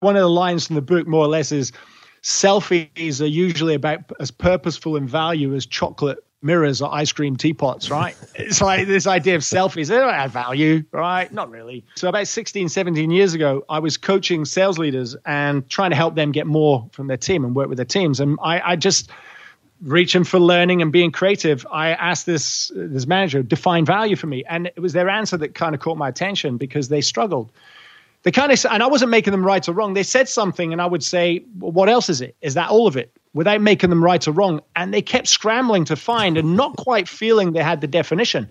One of the lines from the book, more or less, is selfies are usually about as purposeful in value as chocolate mirrors or ice cream teapots, right? it's like this idea of selfies, they don't have value, right? Not really. So about 16, 17 years ago, I was coaching sales leaders and trying to help them get more from their team and work with their teams. And I, I just reaching for learning and being creative. I asked this this manager define value for me, and it was their answer that kind of caught my attention because they struggled. They kind of, and I wasn't making them right or wrong. They said something, and I would say, well, "What else is it? Is that all of it?" without making them right or wrong. And they kept scrambling to find and not quite feeling they had the definition.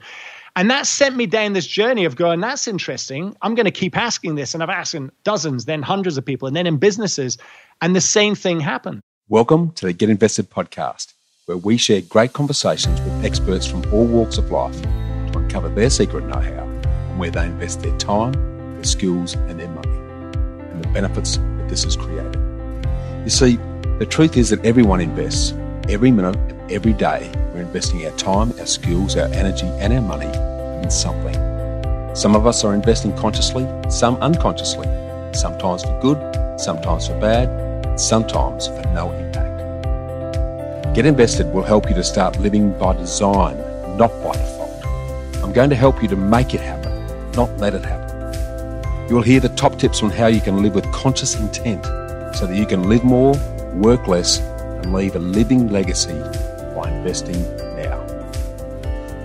And that sent me down this journey of going, that's interesting. I'm going to keep asking this. And I've asked dozens, then hundreds of people, and then in businesses. And the same thing happened. Welcome to the Get Invested podcast, where we share great conversations with experts from all walks of life to uncover their secret know how and where they invest their time, their skills, and their money, and the benefits that this has created. You see, the truth is that everyone invests. Every minute of every day, we're investing our time, our skills, our energy, and our money in something. Some of us are investing consciously, some unconsciously, sometimes for good, sometimes for bad, sometimes for no impact. Get Invested will help you to start living by design, not by default. I'm going to help you to make it happen, not let it happen. You will hear the top tips on how you can live with conscious intent so that you can live more work less, and leave a living legacy by investing now.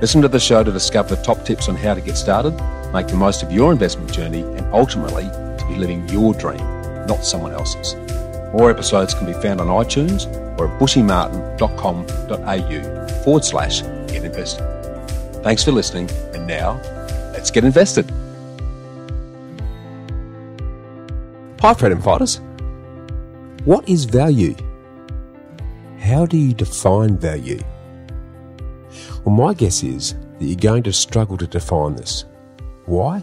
Listen to the show to discover the top tips on how to get started, make the most of your investment journey, and ultimately to be living your dream, not someone else's. More episodes can be found on iTunes or at bushymartin.com.au forward slash get invested. Thanks for listening, and now let's get invested. Hi, freedom fighters. What is value? How do you define value? Well, my guess is that you're going to struggle to define this. Why?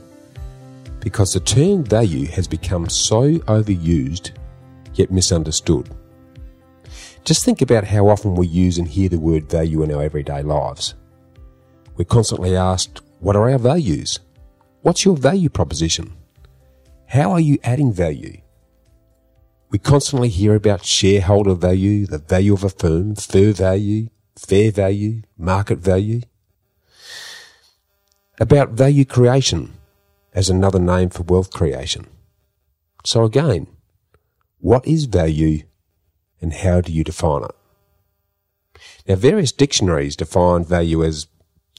Because the term value has become so overused yet misunderstood. Just think about how often we use and hear the word value in our everyday lives. We're constantly asked, What are our values? What's your value proposition? How are you adding value? We constantly hear about shareholder value, the value of a firm, fair value, fair value, market value. About value creation as another name for wealth creation. So again, what is value and how do you define it? Now, various dictionaries define value as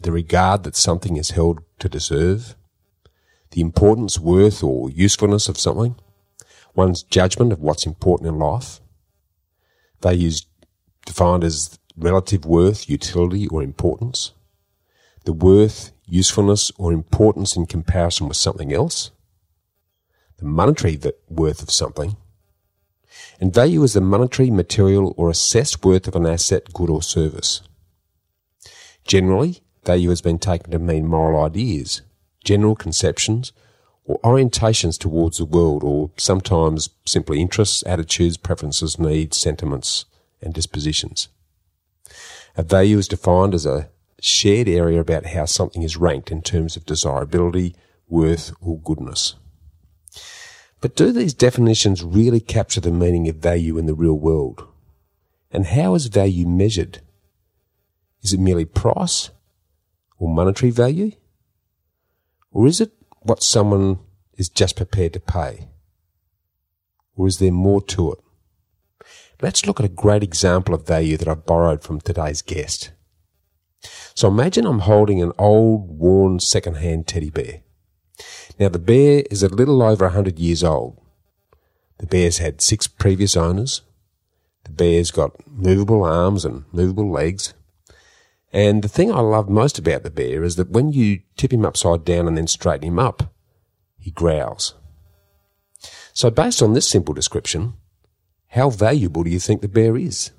the regard that something is held to deserve, the importance, worth, or usefulness of something, one's judgment of what's important in life. Values defined as relative worth, utility, or importance. The worth, usefulness, or importance in comparison with something else. The monetary worth of something. And value is the monetary, material, or assessed worth of an asset, good, or service. Generally, value has been taken to mean moral ideas, general conceptions, or orientations towards the world, or sometimes simply interests, attitudes, preferences, needs, sentiments, and dispositions. A value is defined as a shared area about how something is ranked in terms of desirability, worth, or goodness. But do these definitions really capture the meaning of value in the real world? And how is value measured? Is it merely price or monetary value? Or is it what someone is just prepared to pay? Or is there more to it? Let's look at a great example of value that I've borrowed from today's guest. So imagine I'm holding an old, worn, second-hand teddy bear. Now the bear is a little over a hundred years old. The bear's had six previous owners. The bear's got movable arms and movable legs. And the thing I love most about the bear is that when you tip him upside down and then straighten him up, he growls. So based on this simple description, how valuable do you think the bear is?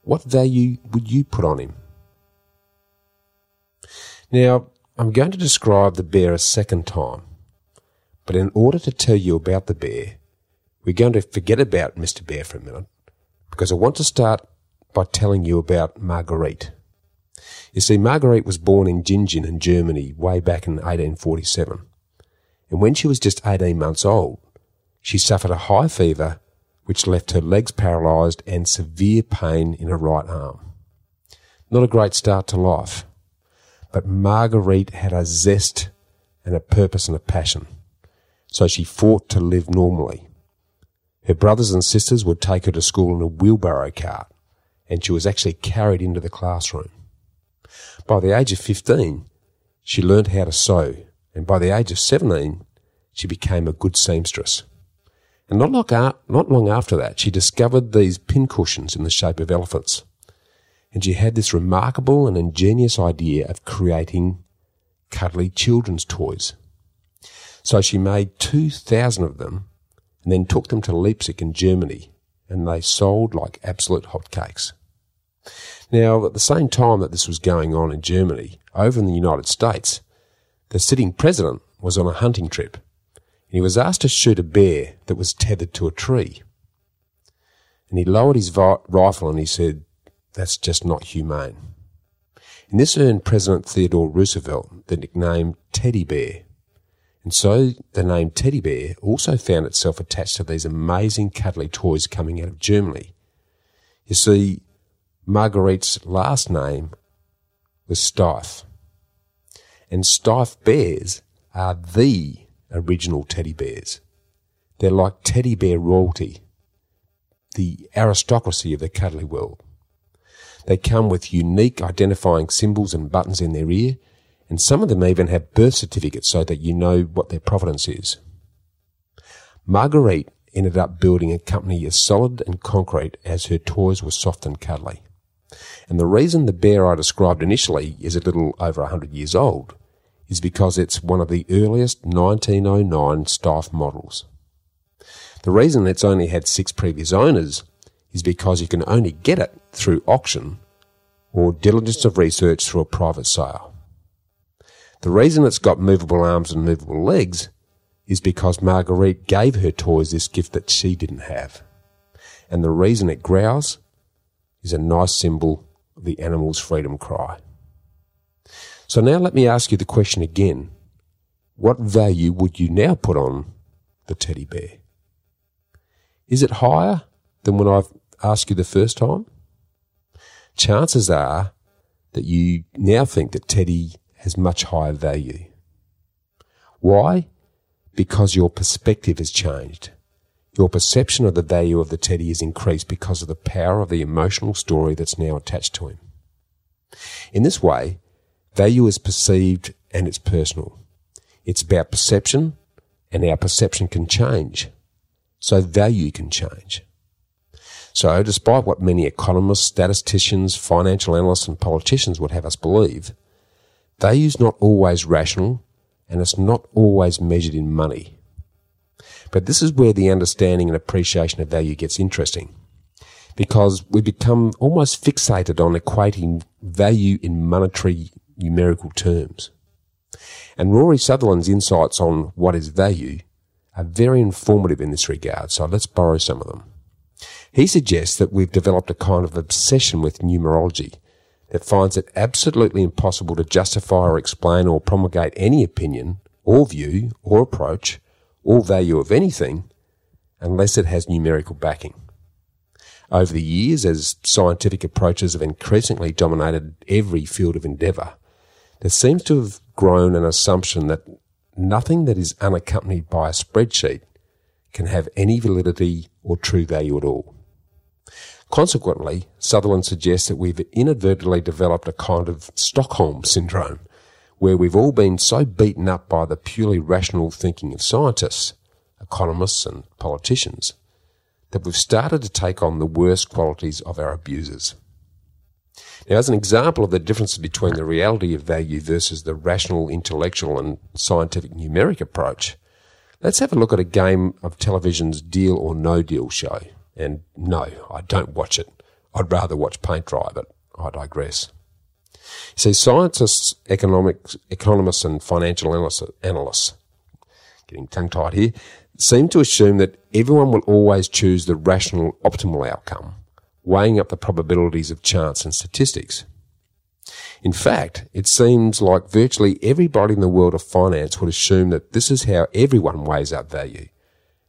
What value would you put on him? Now, I'm going to describe the bear a second time, but in order to tell you about the bear, we're going to forget about Mr. Bear for a minute, because I want to start by telling you about Marguerite. You see, Marguerite was born in Giengen in Germany way back in 1847. And when she was just 18 months old, she suffered a high fever, which left her legs paralysed and severe pain in her right arm. Not a great start to life, but Marguerite had a zest and a purpose and a passion, so she fought to live normally. Her brothers and sisters would take her to school in a wheelbarrow cart, and she was actually carried into the classroom. By the age of 15, she learned how to sew, and by the age of 17, she became a good seamstress. And not long, not long after that, she discovered these pincushions in the shape of elephants. And she had this remarkable and ingenious idea of creating cuddly children's toys. So she made 2,000 of them and then took them to Leipzig in Germany, and they sold like absolute hotcakes. Now, at the same time that this was going on in Germany, over in the United States, the sitting president was on a hunting trip and he was asked to shoot a bear that was tethered to a tree. And he lowered his vi- rifle and he said, That's just not humane. And this earned President Theodore Roosevelt the nickname Teddy Bear. And so the name Teddy Bear also found itself attached to these amazing cuddly toys coming out of Germany. You see, Marguerite's last name was Steiff. And Steiff bears are the original teddy bears. They're like teddy bear royalty, the aristocracy of the cuddly world. They come with unique identifying symbols and buttons in their ear, and some of them even have birth certificates so that you know what their provenance is. Marguerite ended up building a company as solid and concrete as her toys were soft and cuddly. And the reason the bear I described initially is a little over a hundred years old is because it's one of the earliest 1909 Steiff models. The reason it's only had six previous owners is because you can only get it through auction or diligence of research through a private sale. The reason it's got movable arms and movable legs is because Marguerite gave her toys this gift that she didn't have. And the reason it growls is a nice symbol of the animal's freedom cry. So now let me ask you the question again. What value would you now put on the teddy bear? Is it higher than when I've asked you the first time? Chances are that you now think that Teddy has much higher value. Why? Because your perspective has changed. Your perception of the value of the teddy is increased because of the power of the emotional story that's now attached to him. In this way, Value is perceived and it's personal. It's about perception and our perception can change. So value can change. So despite what many economists, statisticians, financial analysts and politicians would have us believe, value is not always rational and it's not always measured in money. But this is where the understanding and appreciation of value gets interesting because we become almost fixated on equating value in monetary numerical terms. And Rory Sutherland's insights on what is value are very informative in this regard, so let's borrow some of them. He suggests that we've developed a kind of obsession with numerology that finds it absolutely impossible to justify or explain or promulgate any opinion or view or approach or value of anything unless it has numerical backing. Over the years, as scientific approaches have increasingly dominated every field of endeavour, there seems to have grown an assumption that nothing that is unaccompanied by a spreadsheet can have any validity or true value at all. Consequently, Sutherland suggests that we've inadvertently developed a kind of Stockholm syndrome, where we've all been so beaten up by the purely rational thinking of scientists, economists, and politicians that we've started to take on the worst qualities of our abusers. Now, as an example of the difference between the reality of value versus the rational, intellectual, and scientific numeric approach, let's have a look at a game of television's Deal or No Deal show. And no, I don't watch it. I'd rather watch paint dry, but I digress. See, scientists, economics, economists, and financial analysts, getting tongue tied here, seem to assume that everyone will always choose the rational, optimal outcome weighing up the probabilities of chance and statistics. In fact, it seems like virtually everybody in the world of finance would assume that this is how everyone weighs up value.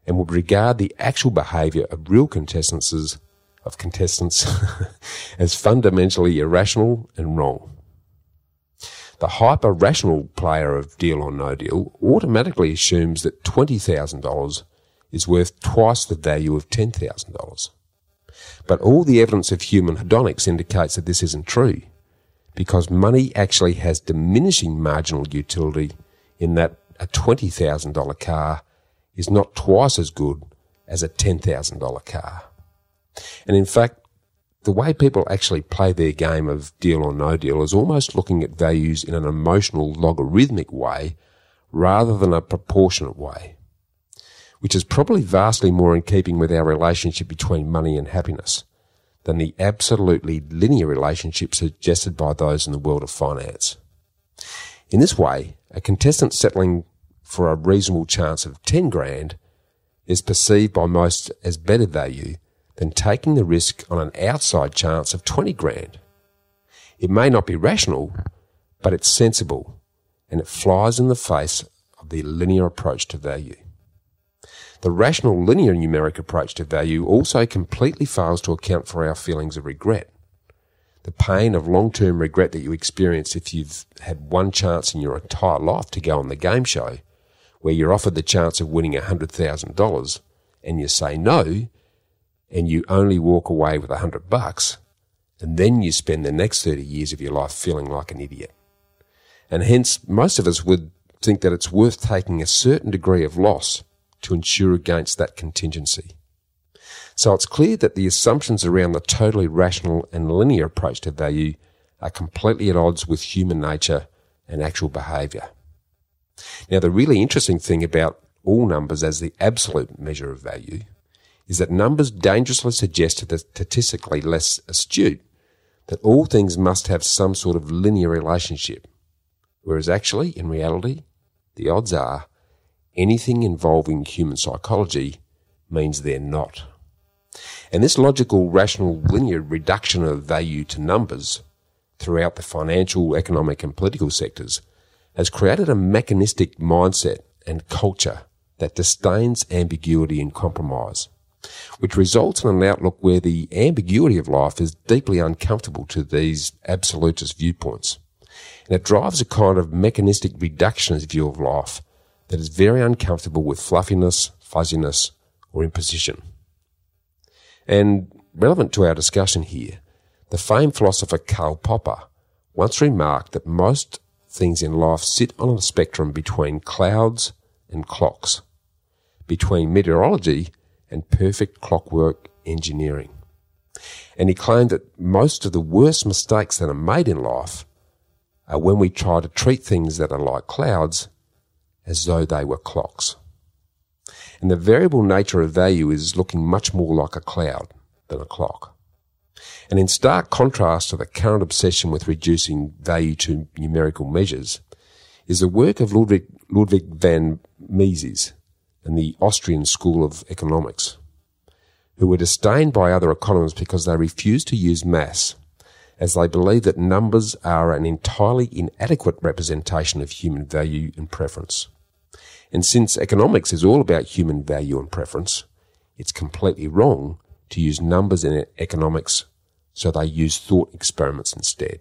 and would regard the actual behaviour of real contestants of contestants as fundamentally irrational and wrong. The hyper rational player of deal or no deal automatically assumes that $20,000 is worth twice the value of $10,000. But all the evidence of human hedonics indicates that this isn't true, because money actually has diminishing marginal utility in that a $20,000 car is not twice as good as a $10,000 car. And in fact, the way people actually play their game of deal or no deal is almost looking at values in an emotional logarithmic way rather than a proportionate way which is probably vastly more in keeping with our relationship between money and happiness than the absolutely linear relationship suggested by those in the world of finance. In this way, a contestant settling for a reasonable chance of 10 grand is perceived by most as better value than taking the risk on an outside chance of 20 grand. It may not be rational, but it's sensible and it flies in the face of the linear approach to value. The rational linear numeric approach to value also completely fails to account for our feelings of regret. The pain of long-term regret that you experience if you've had one chance in your entire life to go on the game show, where you're offered the chance of winning $100,000 and you say no, and you only walk away with a hundred bucks, and then you spend the next 30 years of your life feeling like an idiot. And hence, most of us would think that it's worth taking a certain degree of loss to ensure against that contingency. So it's clear that the assumptions around the totally rational and linear approach to value are completely at odds with human nature and actual behaviour. Now, the really interesting thing about all numbers as the absolute measure of value is that numbers dangerously suggest to the statistically less astute that all things must have some sort of linear relationship, whereas actually, in reality, the odds are anything involving human psychology means they're not. And this logical, rational, linear reduction of value to numbers throughout the financial, economic, and political sectors has created a mechanistic mindset and culture that disdains ambiguity and compromise, which results in an outlook where the ambiguity of life is deeply uncomfortable to these absolutist viewpoints. And it drives a kind of mechanistic reductionist view of life that is very uncomfortable with fluffiness, fuzziness, or imposition. And relevant to our discussion here, the famed philosopher Karl Popper once remarked that most things in life sit on a spectrum between clouds and clocks, between meteorology and perfect clockwork engineering. And he claimed that most of the worst mistakes that are made in life are when we try to treat things that are like clouds as though they were clocks. And the variable nature of value is looking much more like a cloud than a clock. And in stark contrast to the current obsession with reducing value to numerical measures is the work of Ludwig, Ludwig von Mises and the Austrian School of Economics, who were disdained by other economists because they refused to use mass, as they believe that numbers are an entirely inadequate representation of human value and preference. And since economics is all about human value and preference, it's completely wrong to use numbers in economics, so they use thought experiments instead.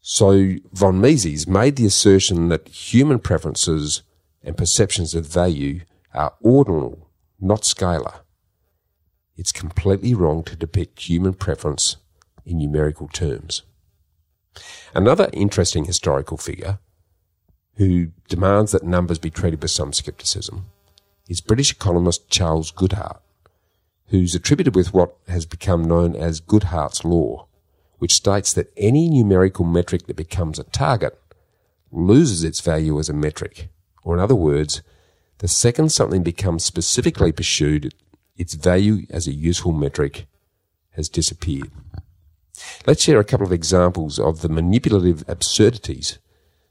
So von Mises made the assertion that human preferences and perceptions of value are ordinal, not scalar. It's completely wrong to depict human preference in numerical terms. Another interesting historical figure who demands that numbers be treated with some scepticism, is British economist Charles Goodhart, who's attributed with what has become known as Goodhart's Law, which states that any numerical metric that becomes a target loses its value as a metric. Or in other words, the second something becomes specifically pursued, its value as a useful metric has disappeared. Let's share a couple of examples of the manipulative absurdities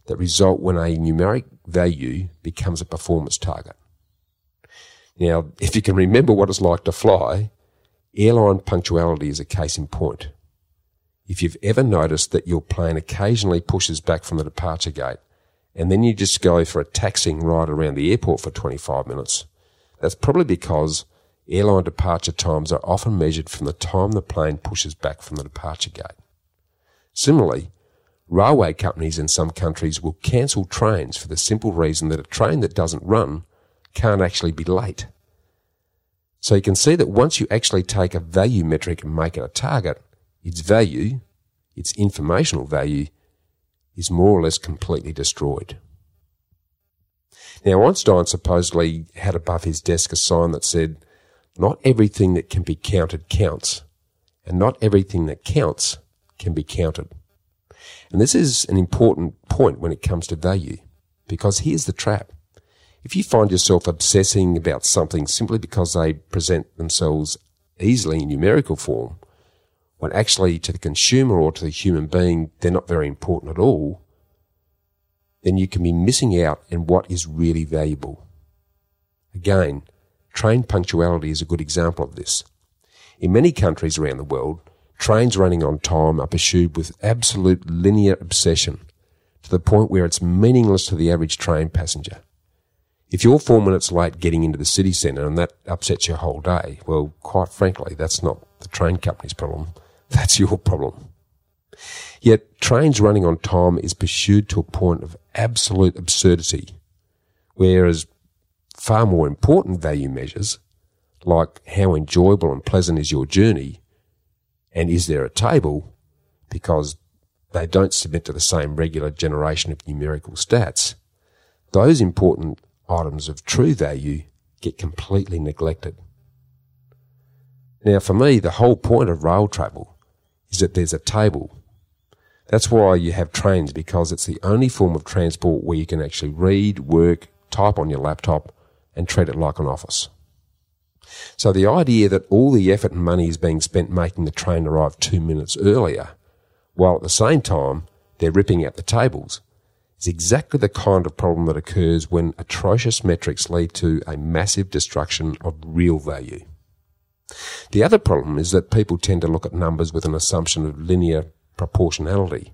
that result when a numeric value becomes a performance target. Now, if you can remember what it's like to fly, airline punctuality is a case in point. If you've ever noticed that your plane occasionally pushes back from the departure gate and then you just go for a taxing ride around the airport for 25 minutes, That's probably because airline departure times are often measured from the time the plane pushes back from the departure gate. Similarly, railway companies in some countries will cancel trains for the simple reason that a train that doesn't run can't actually be late. So you can see that once you actually take a value metric and make it a target, its value, its informational value, is more or less completely destroyed. Now, Einstein supposedly had above his desk a sign that said, Not everything that can be counted counts, and not everything that counts can be counted. And this is an important point when it comes to value, because here's the trap. If you find yourself obsessing about something simply because they present themselves easily in numerical form, when actually to the consumer or to the human being, they're not very important at all, then you can be missing out on what is really valuable. Again, train punctuality is a good example of this. In many countries around the world, trains running on time are pursued with absolute linear obsession to the point where it's meaningless to the average train passenger. If you're four minutes late getting into the city centre and that upsets your whole day, well, quite frankly, that's not the train company's problem. That's your problem. Yet trains running on time is pursued to a point of absolute absurdity, whereas far more important value measures, like how enjoyable and pleasant is your journey, and is there a table, because they don't submit to the same regular generation of numerical stats, those important items of true value get completely neglected. Now, for me, the whole point of rail travel is that there's a table that's why you have trains because it's the only form of transport where you can actually read, work, type on your laptop and treat it like an office. So the idea that all the effort and money is being spent making the train arrive two minutes earlier, while at the same time they're ripping out the tables, is exactly the kind of problem that occurs when atrocious metrics lead to a massive destruction of real value. The other problem is that people tend to look at numbers with an assumption of linear proportionality.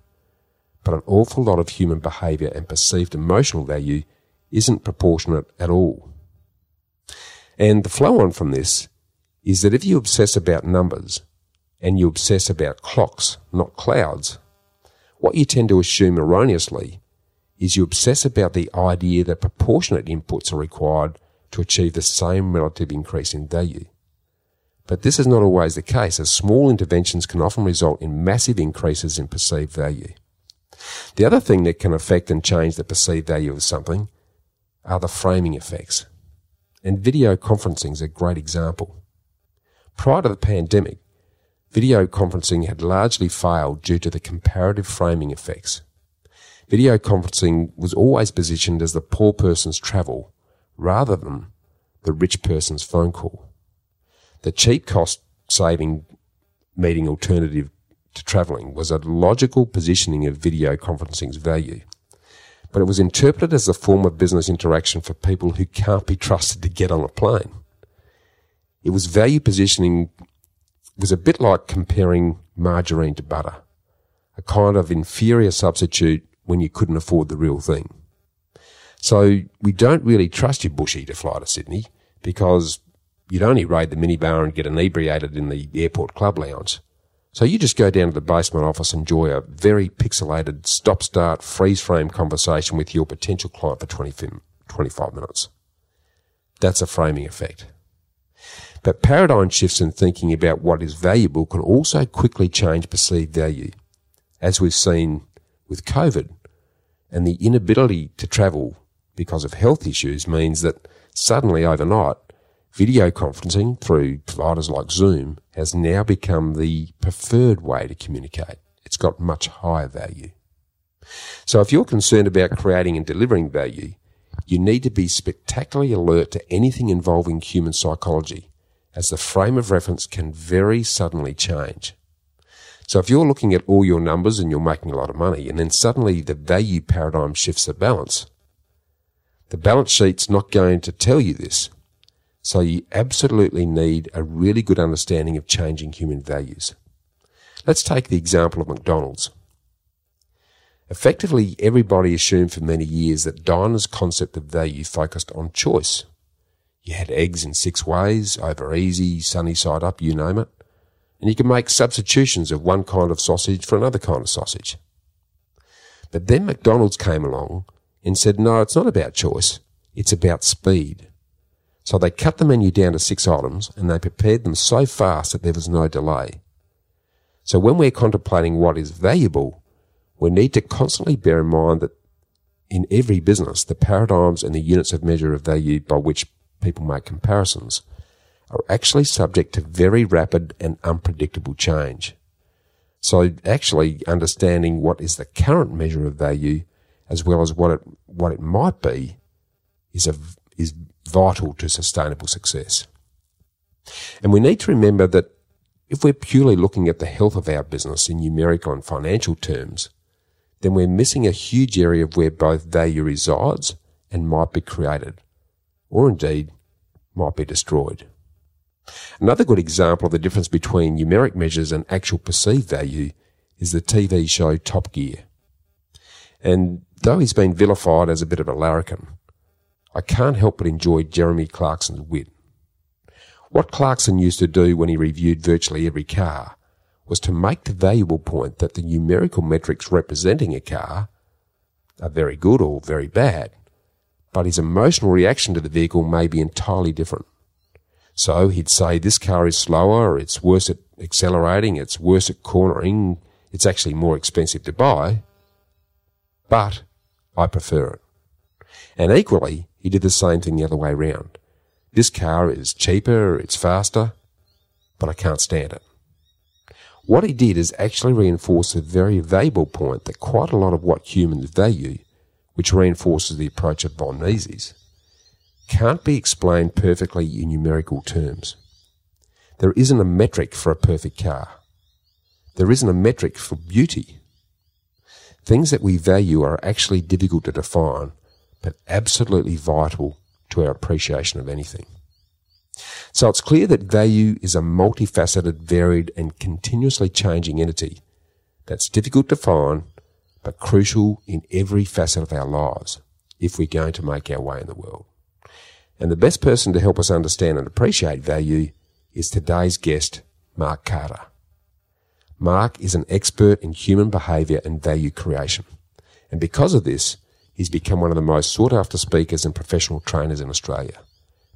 But an awful lot of human behaviour and perceived emotional value isn't proportionate at all. And the flow on from this is that if you obsess about numbers and you obsess about clocks, not clouds, what you tend to assume erroneously is you obsess about the idea that proportionate inputs are required to achieve the same relative increase in value. But this is not always the case, as small interventions can often result in massive increases in perceived value. The other thing that can affect and change the perceived value of something are the framing effects. And video conferencing is a great example. Prior to the pandemic, video conferencing had largely failed due to the comparative framing effects. Video conferencing was always positioned as the poor person's travel rather than the rich person's phone call. The cheap cost saving meeting alternative to travelling was a logical positioning of video conferencing's value. But it was interpreted as a form of business interaction for people who can't be trusted to get on a plane. It was value positioning was a bit like comparing margarine to butter, a kind of inferior substitute when you couldn't afford the real thing. So we don't really trust you, Bushy, to fly to Sydney because you'd only raid the minibar and get inebriated in the airport club lounge. So you just go down to the basement office and enjoy a very pixelated stop-start freeze-frame conversation with your potential client for 20, 25 minutes. That's a framing effect. But paradigm shifts in thinking about what is valuable can also quickly change perceived value, as we've seen with COVID. And the inability to travel because of health issues means that suddenly overnight Video conferencing through providers like Zoom has now become the preferred way to communicate. It's got much higher value. So if you're concerned about creating and delivering value, you need to be spectacularly alert to anything involving human psychology, as the frame of reference can very suddenly change. So if you're looking at all your numbers and you're making a lot of money, and then suddenly the value paradigm shifts the balance, the balance sheet's not going to tell you this. So you absolutely need a really good understanding of changing human values. Let's take the example of McDonald's. Effectively, everybody assumed for many years that diners' concept of value focused on choice. You had eggs in six ways, over easy, sunny side up, you name it. And you could make substitutions of one kind of sausage for another kind of sausage. But then McDonald's came along and said, no, it's not about choice. It's about speed. So they cut the menu down to six items and they prepared them so fast that there was no delay. So when we're contemplating what is valuable, we need to constantly bear in mind that in every business, the paradigms and the units of measure of value by which people make comparisons are actually subject to very rapid and unpredictable change. So actually understanding what is the current measure of value as well as what it, what it might be is a, is vital to sustainable success. And we need to remember that if we're purely looking at the health of our business in numerical and financial terms, then we're missing a huge area of where both value resides and might be created, or indeed might be destroyed. Another good example of the difference between numeric measures and actual perceived value is the TV show Top Gear. And though he's been vilified as a bit of a larrikin, I can't help but enjoy Jeremy Clarkson's wit. What Clarkson used to do when he reviewed virtually every car was to make the valuable point that the numerical metrics representing a car are very good or very bad, but his emotional reaction to the vehicle may be entirely different. So he'd say this car is slower, it's worse at accelerating, it's worse at cornering, it's actually more expensive to buy, but I prefer it. And equally, he did the same thing the other way round. This car is cheaper, it's faster, but I can't stand it. What he did is actually reinforce a very valuable point that quite a lot of what humans value, which reinforces the approach of von Mises, can't be explained perfectly in numerical terms. There isn't a metric for a perfect car. There isn't a metric for beauty. Things that we value are actually difficult to define, but absolutely vital to our appreciation of anything. So it's clear that value is a multifaceted, varied, and continuously changing entity that's difficult to find, but crucial in every facet of our lives if we're going to make our way in the world. And the best person to help us understand and appreciate value is today's guest, Mark Carter. Mark is an expert in human behaviour and value creation. And because of this, he's become one of the most sought after speakers and professional trainers in Australia,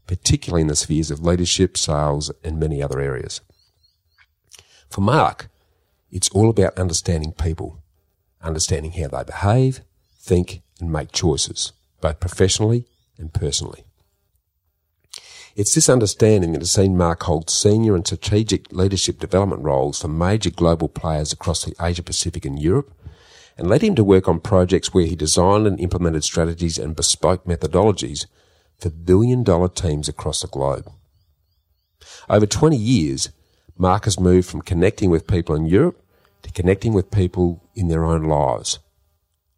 particularly in the spheres of leadership, sales, and many other areas. For Mark, it's all about understanding people, understanding how they behave, think, and make choices, both professionally and personally. It's this understanding that has seen Mark hold senior and strategic leadership development roles for major global players across the Asia Pacific and Europe, and led him to work on projects where he designed and implemented strategies and bespoke methodologies for billion dollar teams across the globe. Over 20 years, Mark has moved from connecting with people in Europe to connecting with people in their own lives,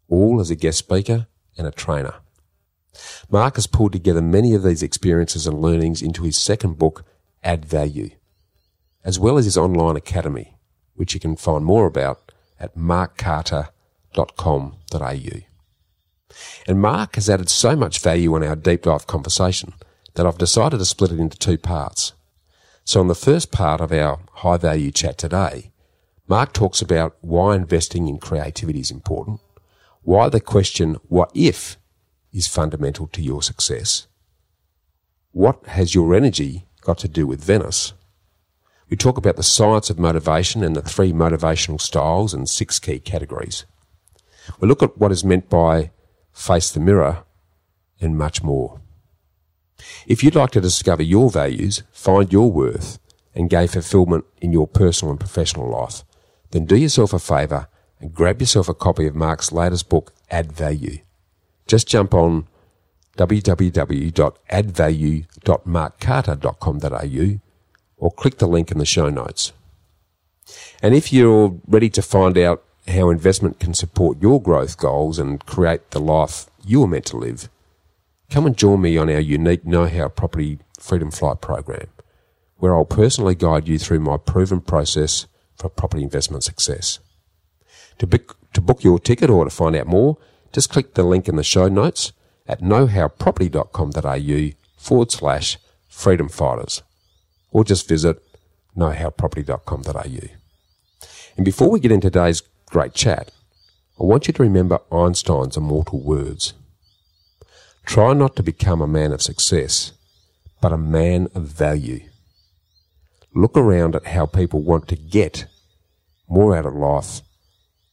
all as a guest speaker and a trainer. Mark has pulled together many of these experiences and learnings into his second book, Add Value, as well as his online academy, which you can find more about at markcarter.com www.markcarter.com.au. And Mark has added so much value on our deep dive conversation that I've decided to split it into two parts. So in the first part of our high value chat today, Mark talks about why investing in creativity is important, why the question, what if, is fundamental to your success. What has your energy got to do with Venice? We talk about the science of motivation and the three motivational styles and six key categories. We look at what is meant by face the mirror and much more. If you'd like to discover your values, find your worth, and gain fulfillment in your personal and professional life, then do yourself a favour and grab yourself a copy of Mark's latest book, Add Value. Just jump on www.addvalue.markcarter.com.au or click the link in the show notes. And if you're ready to find out how investment can support your growth goals and create the life you are meant to live, come and join me on our unique Know How Property Freedom Flight program, where I'll personally guide you through my proven process for property investment success. To book, to book your ticket or to find out more, just click the link in the show notes at knowhowproperty.com.au forward slash freedom fighters, or just visit knowhowproperty.com.au. And before we get into today's great chat, I want you to remember Einstein's immortal words. Try not to become a man of success, but a man of value. Look around at how people want to get more out of life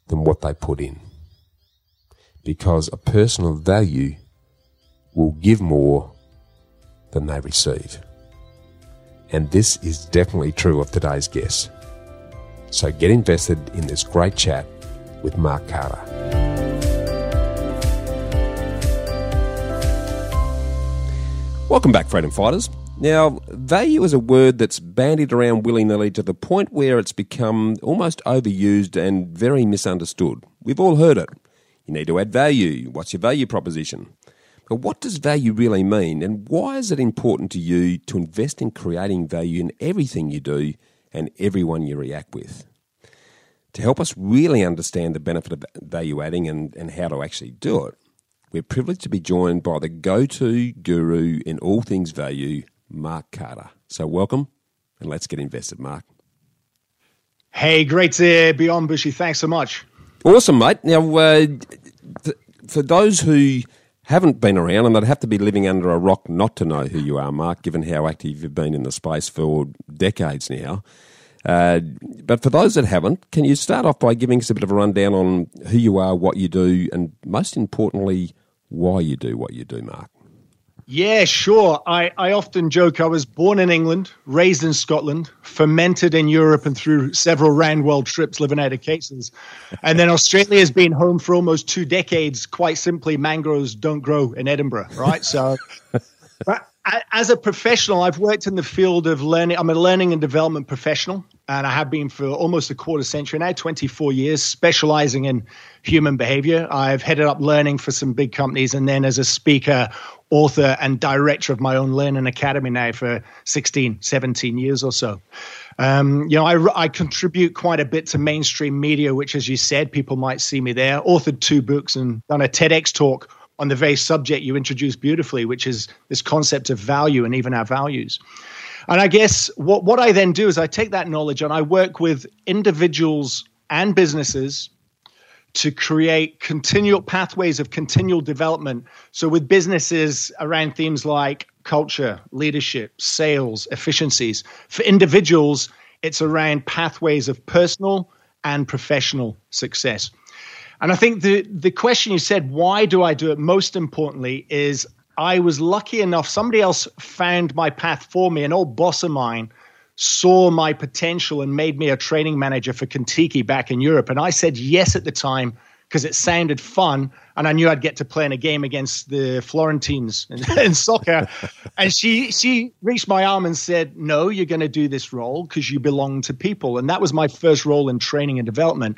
than what they put in. Because a person of value will give more than they receive. And this is definitely true of today's guest. So get invested in this great chat with Mark Carter. Welcome back, Freedom Fighters. Now, value is a word that's bandied around willy nilly to the point where it's become almost overused and very misunderstood. We've all heard it. You need to add value. What's your value proposition? But what does value really mean, and why is it important to you to invest in creating value in everything you do and everyone you react with? To help us really understand the benefit of value adding and, and how to actually do it, we're privileged to be joined by the go to guru in all things value, Mark Carter. So, welcome and let's get invested, Mark. Hey, great to be on, Bushy. Thanks so much. Awesome, mate. Now, uh, th- for those who haven't been around, and they'd have to be living under a rock not to know who you are, Mark, given how active you've been in the space for decades now. Uh, but for those that haven't, can you start off by giving us a bit of a rundown on who you are, what you do, and most importantly, why you do what you do, Mark? Yeah, sure. I, I often joke I was born in England, raised in Scotland, fermented in Europe and through several round world trips living out of cases. And then Australia has been home for almost two decades. Quite simply, mangroves don't grow in Edinburgh, right? So, but as a professional, I've worked in the field of learning. I'm a learning and development professional, and I have been for almost a quarter century now, 24 years, specializing in human behavior. I've headed up learning for some big companies, and then as a speaker, author, and director of my own learning academy now for 16, 17 years or so. Um, you know, I, I contribute quite a bit to mainstream media, which, as you said, people might see me there. Authored two books and done a TEDx talk on the very subject you introduced beautifully, which is this concept of value and even our values. And I guess what, what I then do is I take that knowledge and I work with individuals and businesses to create continual pathways of continual development. So, with businesses around themes like culture, leadership, sales, efficiencies. For individuals, it's around pathways of personal and professional success. And I think the the question you said, why do I do it? Most importantly, is I was lucky enough. Somebody else found my path for me. An old boss of mine saw my potential and made me a training manager for Contiki back in Europe. And I said yes at the time because it sounded fun and I knew I'd get to play in a game against the Florentines in, in soccer. and she she reached my arm and said, "No, you're going to do this role because you belong to people." And that was my first role in training and development.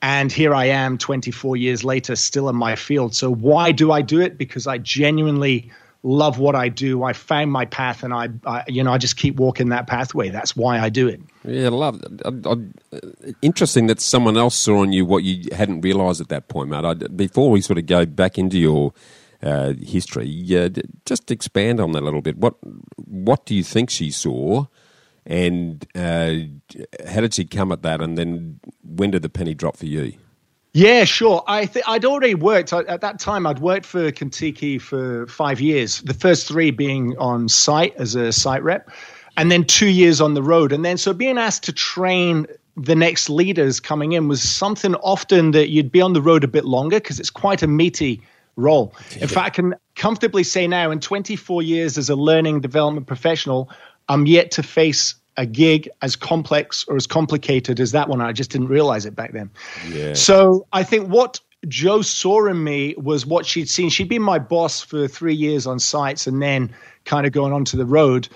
And here I am 24 years later, still in my field. So, why do I do it? Because I genuinely love what I do. I found my path, and I, I you know, I just keep walking that pathway. That's why I do it. Yeah, love. I, I, interesting that someone else saw in you what you hadn't realised at that point, mate. Before we sort of go back into your uh, history, uh, just expand on that a little bit. What What do you think she saw? And uh, how did she come at that? And then when did the penny drop for you? Yeah, sure. I th- I'd already worked at that time. I'd worked for Contiki for five years. The first three being on site as a site rep, and then two years on the road. And then so being asked to train the next leaders coming in was something often that you'd be on the road a bit longer because it's quite a meaty role. In fact, I can comfortably say now, in 24 years as a learning development professional, I'm yet to face a gig as complex or as complicated as that one. I just didn't realize it back then. Yeah. So I think what Joe saw in me was what she'd seen. She'd been my boss for three years on sites and then kind of going onto the road.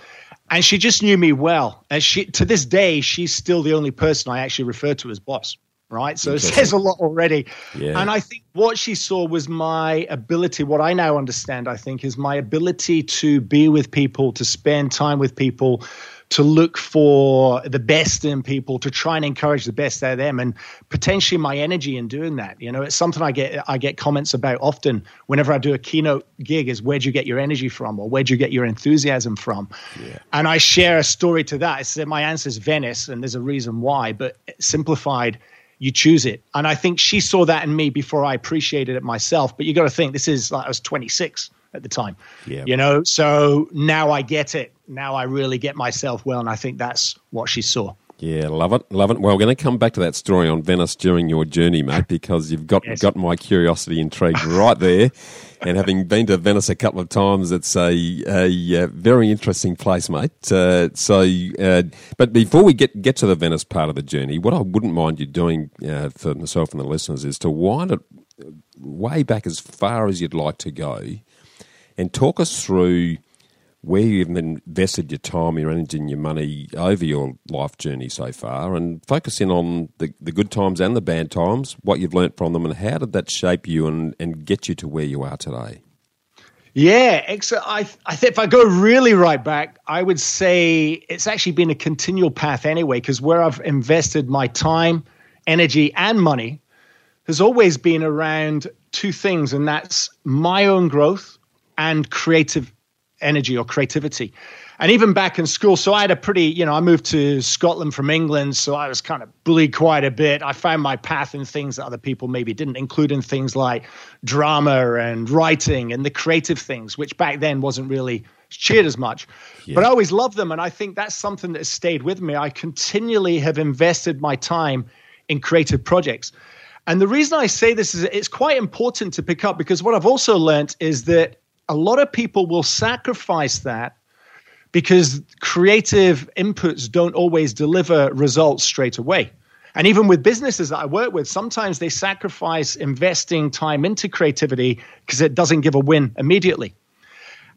And she just knew me well. And she to this day, she's still the only person I actually refer to as boss. Right. So it says a lot already. Yeah. And I think what she saw was my ability, what I now understand, I think, is my ability to be with people, to spend time with people, to look for the best in people, to try and encourage the best out of them, and potentially my energy in doing that. You know, it's something I get I get comments about often whenever I do a keynote gig is where'd you get your energy from or where'd you get your enthusiasm from? Yeah. And I share a story to that. I said my answer is Venice, and there's a reason why, but simplified you choose it. And I think she saw that in me before I appreciated it myself. But you got to think this is like I was 26 at the time. Yeah. You know, so now I get it. Now I really get myself well, and I think that's what she saw. Yeah, love it, love it. Well, we're going to come back to that story on Venice during your journey, mate, because you've got yes. got my curiosity intrigued right there. and having been to Venice a couple of times, it's a, a, a very interesting place, mate. Uh, so, uh, but before we get get to the Venice part of the journey, what I wouldn't mind you doing uh, for myself and the listeners is to wind it way back as far as you'd like to go and talk us through where you've invested your time, your energy, and your money over your life journey so far, and focus in on the, the good times and the bad times, what you've learnt from them, and how did that shape you and, and get you to where you are today? Yeah, I, I think if I go really right back, I would say it's actually been a continual path anyway, because where I've invested my time, energy, and money has always been around two things, and that's my own growth and creative energy or creativity. And even back in school, so I had a pretty, you know, I moved to Scotland from England, so I was kind of bullied quite a bit. I found my path in things that other people maybe didn't, including things like drama and writing and the creative things, which back then wasn't really cheered as much. Yeah. But I always loved them. And I think that's something that has stayed with me. I continually have invested my time in creative projects. And the reason I say this is it's quite important to pick up because what I've also learned is that a lot of people will sacrifice that because creative inputs don't always deliver results straight away. And even with businesses that I work with, sometimes they sacrifice investing time into creativity because it doesn't give a win immediately.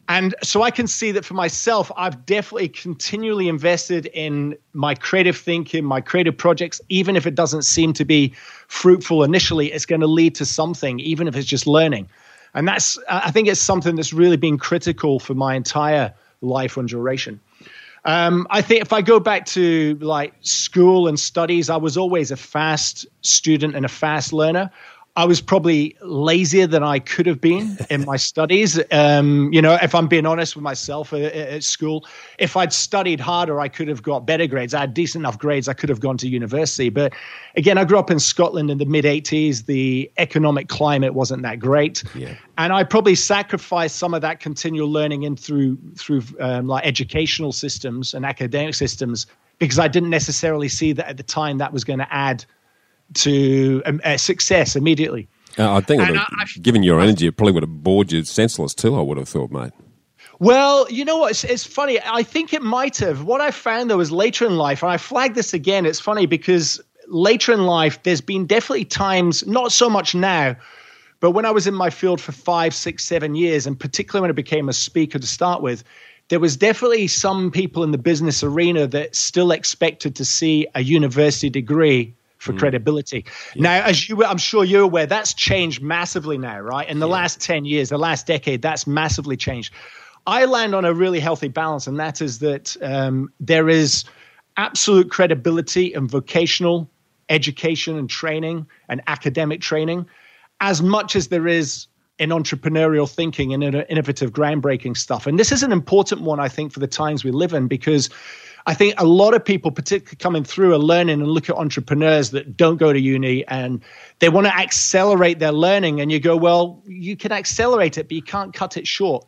And so I can see that for myself, I've definitely continually invested in my creative thinking, my creative projects, even if it doesn't seem to be fruitful initially, it's going to lead to something, even if it's just learning. And that's, I think it's something that's really been critical for my entire life and duration. Um, I think if I go back to like school and studies, I was always a fast student and a fast learner. I was probably lazier than I could have been in my studies. Um, you know, if I'm being honest with myself at, at, school, if I'd studied harder, I could have got better grades. I had decent enough grades. I could have gone to university. But again, I grew up in Scotland in the mid 80s. The economic climate wasn't that great. Yeah. And I probably sacrificed some of that continual learning in through, through um, like educational systems and academic systems because I didn't necessarily see that at the time that was going to add – to um, uh, success immediately. Uh, I think, have, given your energy, it probably would have bored you senseless too. I would have thought, mate. Well, you know what? It's, it's, funny. I think it might have. What I found though is later in life, and I flagged this again. It's funny because later in life, there's been definitely times, not so much now, but when I was in my field for five, six, seven years, and particularly when I became a speaker to start with, there was definitely some people in the business arena that still expected to see a university degree for mm. credibility. Yeah. Now, as you, I'm sure you're aware, that's changed massively now, right? In the yeah. last 10 years, the last decade, that's massively changed. I land on a really healthy balance, and that is that um, there is absolute credibility in vocational education and training and academic training, as much as there is in entrepreneurial thinking and innovative, groundbreaking stuff. And this is an important one, I think, for the times we live in because I think a lot of people, particularly coming through, are learning and look at entrepreneurs that don't go to uni and they want to accelerate their learning. And you go, well, you can accelerate it, but you can't cut it short.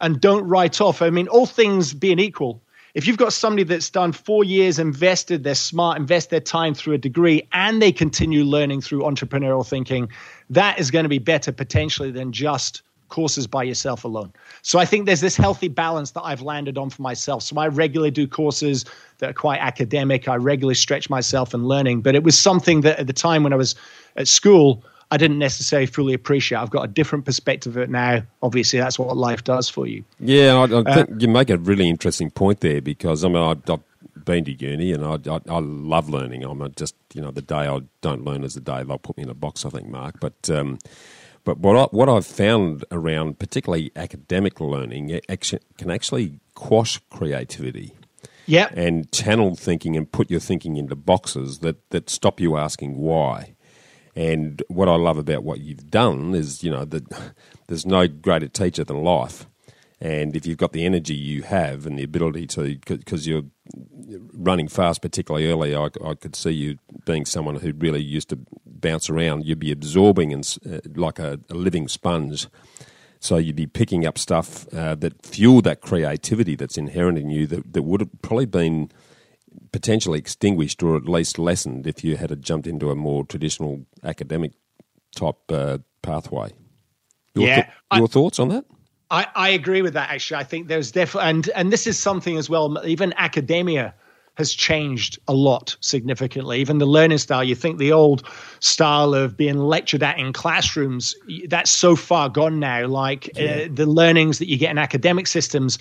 And don't write off. I mean, all things being equal, if you've got somebody that's done four years, invested, they're smart, invest their time through a degree, and they continue learning through entrepreneurial thinking, that is going to be better potentially than just courses by yourself alone. So I think there's this healthy balance that I've landed on for myself. So I regularly do courses that are quite academic. I regularly stretch myself in learning, but it was something that at the time when I was at school, I didn't necessarily fully appreciate. I've got a different perspective of it now. Obviously, that's what life does for you. Yeah, I, I uh, think you make a really interesting point there because I mean, I, have been to uni and I, I, I, love learning. I'm just, you know, the day I don't learn is the day they'll put me in a box, I think, Mark. But um, but what I, what I've found around particularly academic learning can actually quash creativity. Yep. and channel thinking and put your thinking into boxes that, that stop you asking why. And what I love about what you've done is, you know, that there's no greater teacher than life. And if you've got the energy you have and the ability to, because you're running fast, particularly early, I, I, could see you being someone who really used to bounce around. You'd be absorbing and uh, like a, a, living sponge. So you'd be picking up stuff uh, that fueled that creativity that's inherent in you that, that would have probably been potentially extinguished or at least lessened if you had jumped into a more traditional academic type uh, pathway. Your, yeah, th- your I, thoughts on that? I, I agree with that. Actually, I think there's definitely and and this is something as well. Even academia has changed a lot significantly. Even the learning style, you think the old style of being lectured at in classrooms, that's so far gone now. Like uh, yeah. uh, the learnings that you get in academic systems,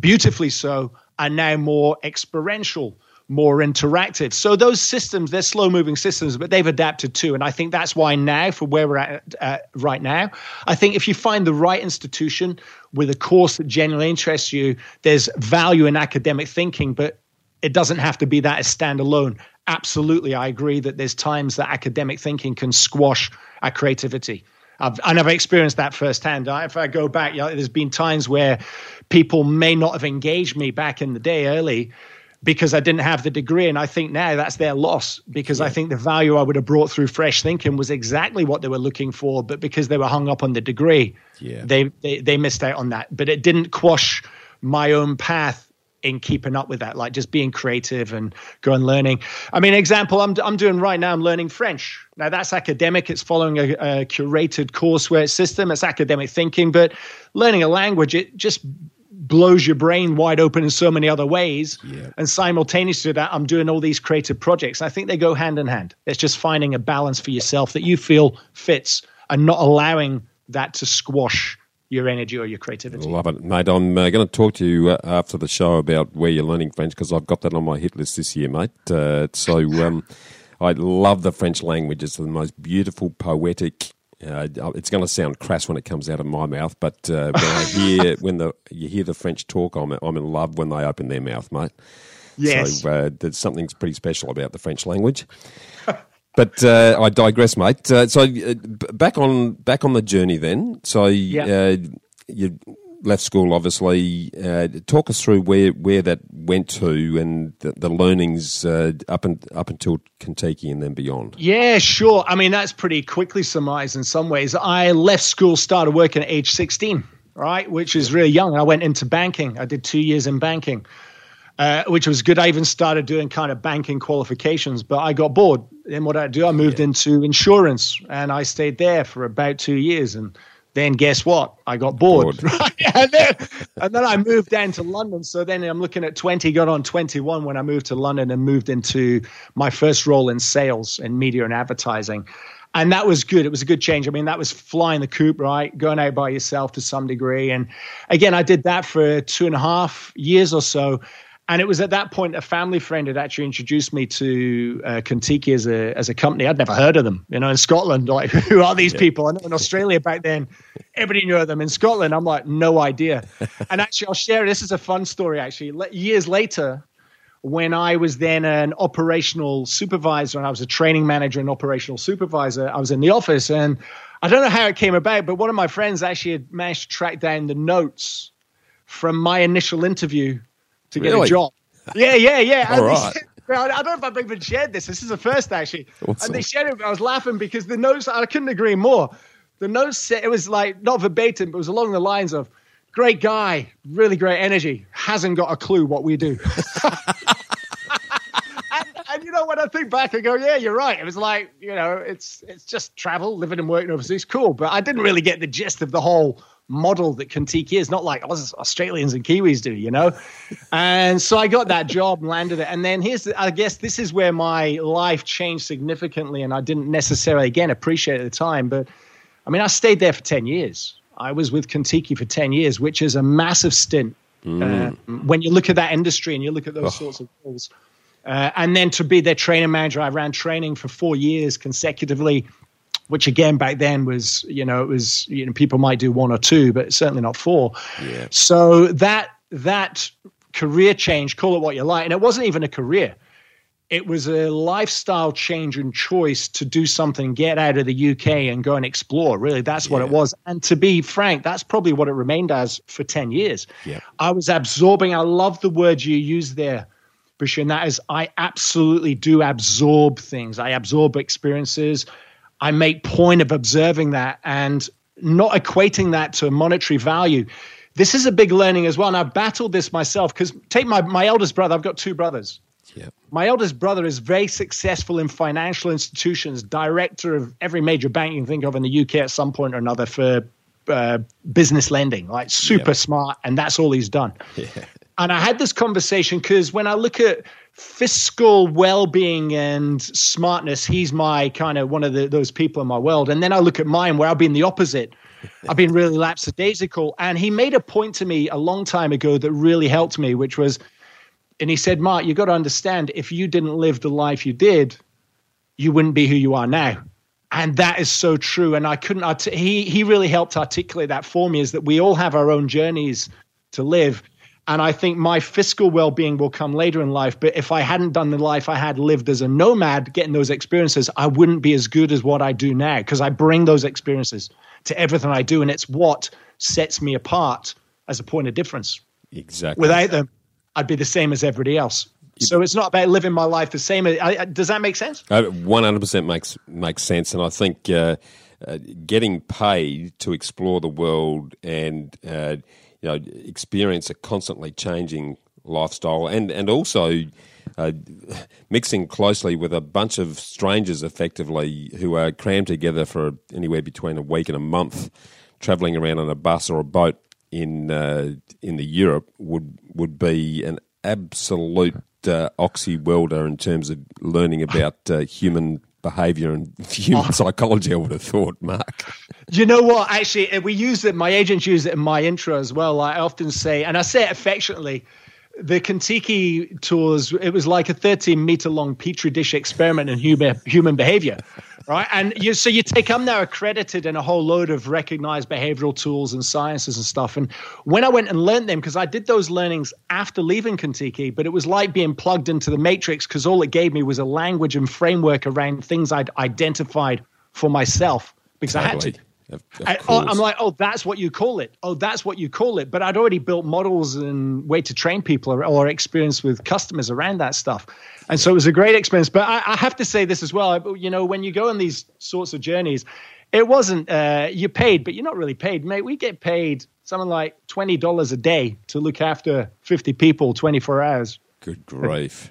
beautifully so, are now more experiential more interactive. So those systems, they're slow moving systems, but they've adapted too. And I think that's why now, for where we're at uh, right now, I think if you find the right institution with a course that genuinely interests you, there's value in academic thinking, but it doesn't have to be that as standalone. Absolutely, I agree that there's times that academic thinking can squash our creativity. I've, I've experienced that firsthand. If I go back, you know, there's been times where people may not have engaged me back in the day early because I didn't have the degree. And I think now that's their loss because yeah. I think the value I would have brought through fresh thinking was exactly what they were looking for. But because they were hung up on the degree, yeah. they, they, they missed out on that. But it didn't quash my own path in keeping up with that, like just being creative and going learning. I mean, example, I'm, I'm doing right now, I'm learning French. Now that's academic. It's following a, a curated courseware system. It's academic thinking, but learning a language, it just blows your brain wide open in so many other ways. Yeah. And simultaneously to that, I'm doing all these creative projects. I think they go hand in hand. It's just finding a balance for yourself that you feel fits and not allowing that to squash your energy or your creativity. Love it, mate. I'm uh, going to talk to you uh, after the show about where you're learning French because I've got that on my hit list this year, mate. Uh, so um, I love the French language. It's the most beautiful, poetic, uh, it's going to sound crass when it comes out of my mouth, but uh, when I hear when the you hear the French talk, I'm I'm in love when they open their mouth, mate. Yes, so uh, there's something pretty special about the French language. but uh, I digress, mate. Uh, so uh, back on back on the journey then. So yeah. you left school, obviously. Uh, talk us through where, where that went to and the, the learnings uh, up and up until Contiki and then beyond. Yeah, sure. I mean, that's pretty quickly summarized in some ways. I left school, started working at age 16, right, which is really young. I went into banking. I did two years in banking. Uh, which was good. I even started doing kind of banking qualifications, but I got bored. And what I do, I moved yeah. into insurance, and I stayed there for about two years. And then guess what? I got bored. bored. and, then, and then I moved down to London. So then I'm looking at 20, got on 21 when I moved to London and moved into my first role in sales and media and advertising. And that was good. It was a good change. I mean, that was flying the coop, right? Going out by yourself to some degree. And again, I did that for two and a half years or so. And it was at that point a family friend had actually introduced me to uh, Contiki as a as a company. I'd never heard of them. You know, in Scotland, like who are these yeah. people? Know in Australia back then, everybody knew of them. In Scotland, I'm like, no idea. and actually, I'll share. This is a fun story. Actually, years later, when I was then an operational supervisor and I was a training manager and operational supervisor, I was in the office and I don't know how it came about, but one of my friends actually had managed to track down the notes from my initial interview to get really? a job. Yeah, yeah, yeah. All right. I don't know if I've even shared this. This is the first actually. Awesome. And they shared it. I was laughing because the notes, I couldn't agree more. The notes said, it was like not verbatim, but it was along the lines of great guy, really great energy, hasn't got a clue what we do. and, and, you know, when I think back, I go, yeah, you're right. It was like, you know, it's it's just travel, living and working overseas, cool. But I didn't really get the gist of the whole model that Contiki is, not like Australians and Kiwis do, you know? and so I got that job and landed it. And then here's, the, I guess this is where my life changed significantly. And I didn't necessarily, again, appreciate at the time. But I mean, I stayed there for 10 years. I was with Contiki for 10 years, which is a massive stint. Mm. Uh, when you look at that industry and you look at those oh. sorts of roles. Uh, and then to be their training manager, I ran training for four years consecutively which again back then was you know it was you know people might do one or two but certainly not four yeah. so that that career change, call it what you like. And it wasn't even a career. It was a lifestyle change and choice to do something, get out of the UK and go and explore. Really, that's what it was. And to be frank, that's probably what it remained as for 10 years. Yeah. I was absorbing, I love the word you use there, and that is I absolutely do absorb things. I absorb experiences. I make point of observing that and not equating that to a monetary value. This is a big learning as well. And I've battled this myself because take my, my eldest brother, I've got two brothers. Yeah. My eldest brother is very successful in financial institutions, director of every major bank you can think of in the UK at some point or another for uh, business lending, like super smart, and that's all he's done. Yeah. And I had this conversation because when I look at fiscal well-being and smartness, he's my kind of one of the, those people in my world. And then I look at mine where I've been the opposite. I've been really lapsadaisical. And he made a point to me a long time ago that really helped me, which was, and he said, Mark, you've got to understand if you didn't live the life you did, you wouldn't be who you are now. And that is so true. And I couldn't, he, he really helped articulate that for me is that we all have our own journeys to live. And I think my fiscal well being will come later in life. But if I hadn't done the life I had lived as a nomad, getting those experiences, I wouldn't be as good as what I do now because I bring those experiences to everything I do. And it's what sets me apart as a point of difference. Exactly. Without them, I'd be the same as everybody else. So it's not about living my life the same. Does that make sense? Uh, One hundred percent makes makes sense, and I think uh, uh, getting paid to explore the world and uh, you know experience a constantly changing lifestyle, and and also uh, mixing closely with a bunch of strangers, effectively who are crammed together for anywhere between a week and a month, travelling around on a bus or a boat in uh, in the Europe would would be an absolute uh, oxy welder in terms of learning about uh, human behaviour and human psychology. I would have thought, Mark. You know what? Actually, uh, we use it. My agents use it in my intro as well. I often say, and I say it affectionately. The Contiki tours, it was like a 13 meter long petri dish experiment in human, human behavior, right? And you, so you take, I'm now accredited in a whole load of recognized behavioral tools and sciences and stuff. And when I went and learned them, because I did those learnings after leaving Contiki, but it was like being plugged into the matrix because all it gave me was a language and framework around things I'd identified for myself because I had to. Of, of I, oh. I'm like, oh, that's what you call it. Oh, that's what you call it. But I'd already built models and way to train people or, or experience with customers around that stuff. And so it was a great experience. But I, I have to say this as well. You know, when you go on these sorts of journeys, it wasn't uh, you paid, but you're not really paid, mate. We get paid something like twenty dollars a day to look after fifty people, twenty four hours Good grief.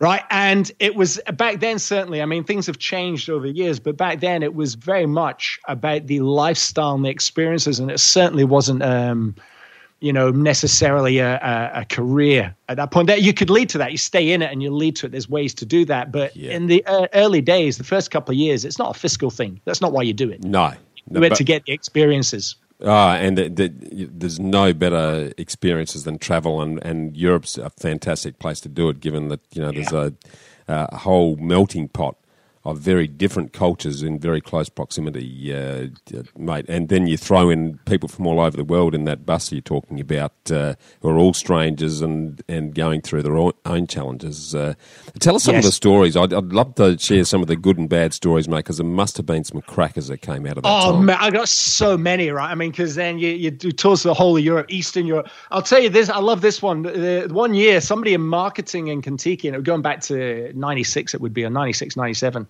right? And it was back then, certainly. I mean, things have changed over the years, but back then it was very much about the lifestyle and the experiences, and it certainly wasn't, um, you know, necessarily a, a, a career at that point. That you could lead to that. You stay in it and you lead to it. There's ways to do that, but Yeah. in the uh, early days, the first couple of years, it's not a fiscal thing. That's not why you do it. No. You but- to get the experiences. Ah, and the, the, there's no better experiences than travel, and, and Europe's a fantastic place to do it, given that you know there's a, a whole melting pot of very different cultures in very close proximity, uh, mate. And then you throw in people from all over the world in that bus you're talking about, uh, who are all strangers and, and going through their own, challenges. Uh, tell us some of the stories. I'd, I'd love to share some of the good and bad stories, mate, because there must have been some crackers that came out of that Oh time. man, I got so many, right? I mean, because then you, you do tours of the whole of Europe, Eastern Europe. I'll tell you this, I love this one. The, one year, somebody in marketing in Contiki, and going back to 96, it would be, or 96, 97.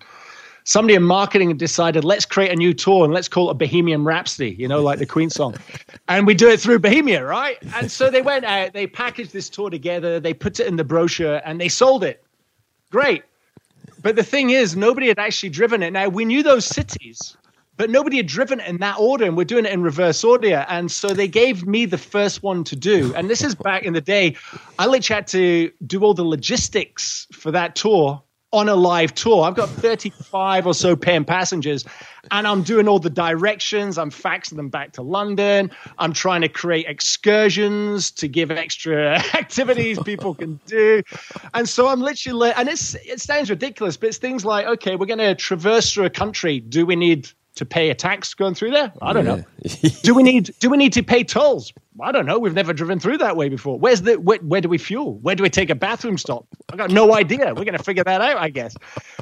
Somebody in marketing decided, let's create a new tour and let's call it a Bohemian Rhapsody, you know, like the Queen song. and we do it through Bohemia, right? And so they went out, they packaged this tour together, they put it in the brochure, and they sold it. Great. But the thing is, nobody had actually driven it. Now, we knew those cities, but nobody had driven it in that order, and we're doing it in reverse order. And so they gave me the first one to do. And this is back in the day. I literally had to do all the logistics for that tour on a live tour. I've got 35 or so paying passengers, and I'm doing all the directions. I'm faxing them back to London. I'm trying to create excursions to give extra activities people can do. And so I'm literally, and it's, it sounds ridiculous, but it's things like, okay, we're going to traverse through a country. Do we need to pay a tax going through there? I don't know. do we need do we need to pay tolls? I don't know. We've never driven through that way before. Where's the where, where do we fuel? Where do we take a bathroom stop? I got no idea. We're going to figure that out, I guess.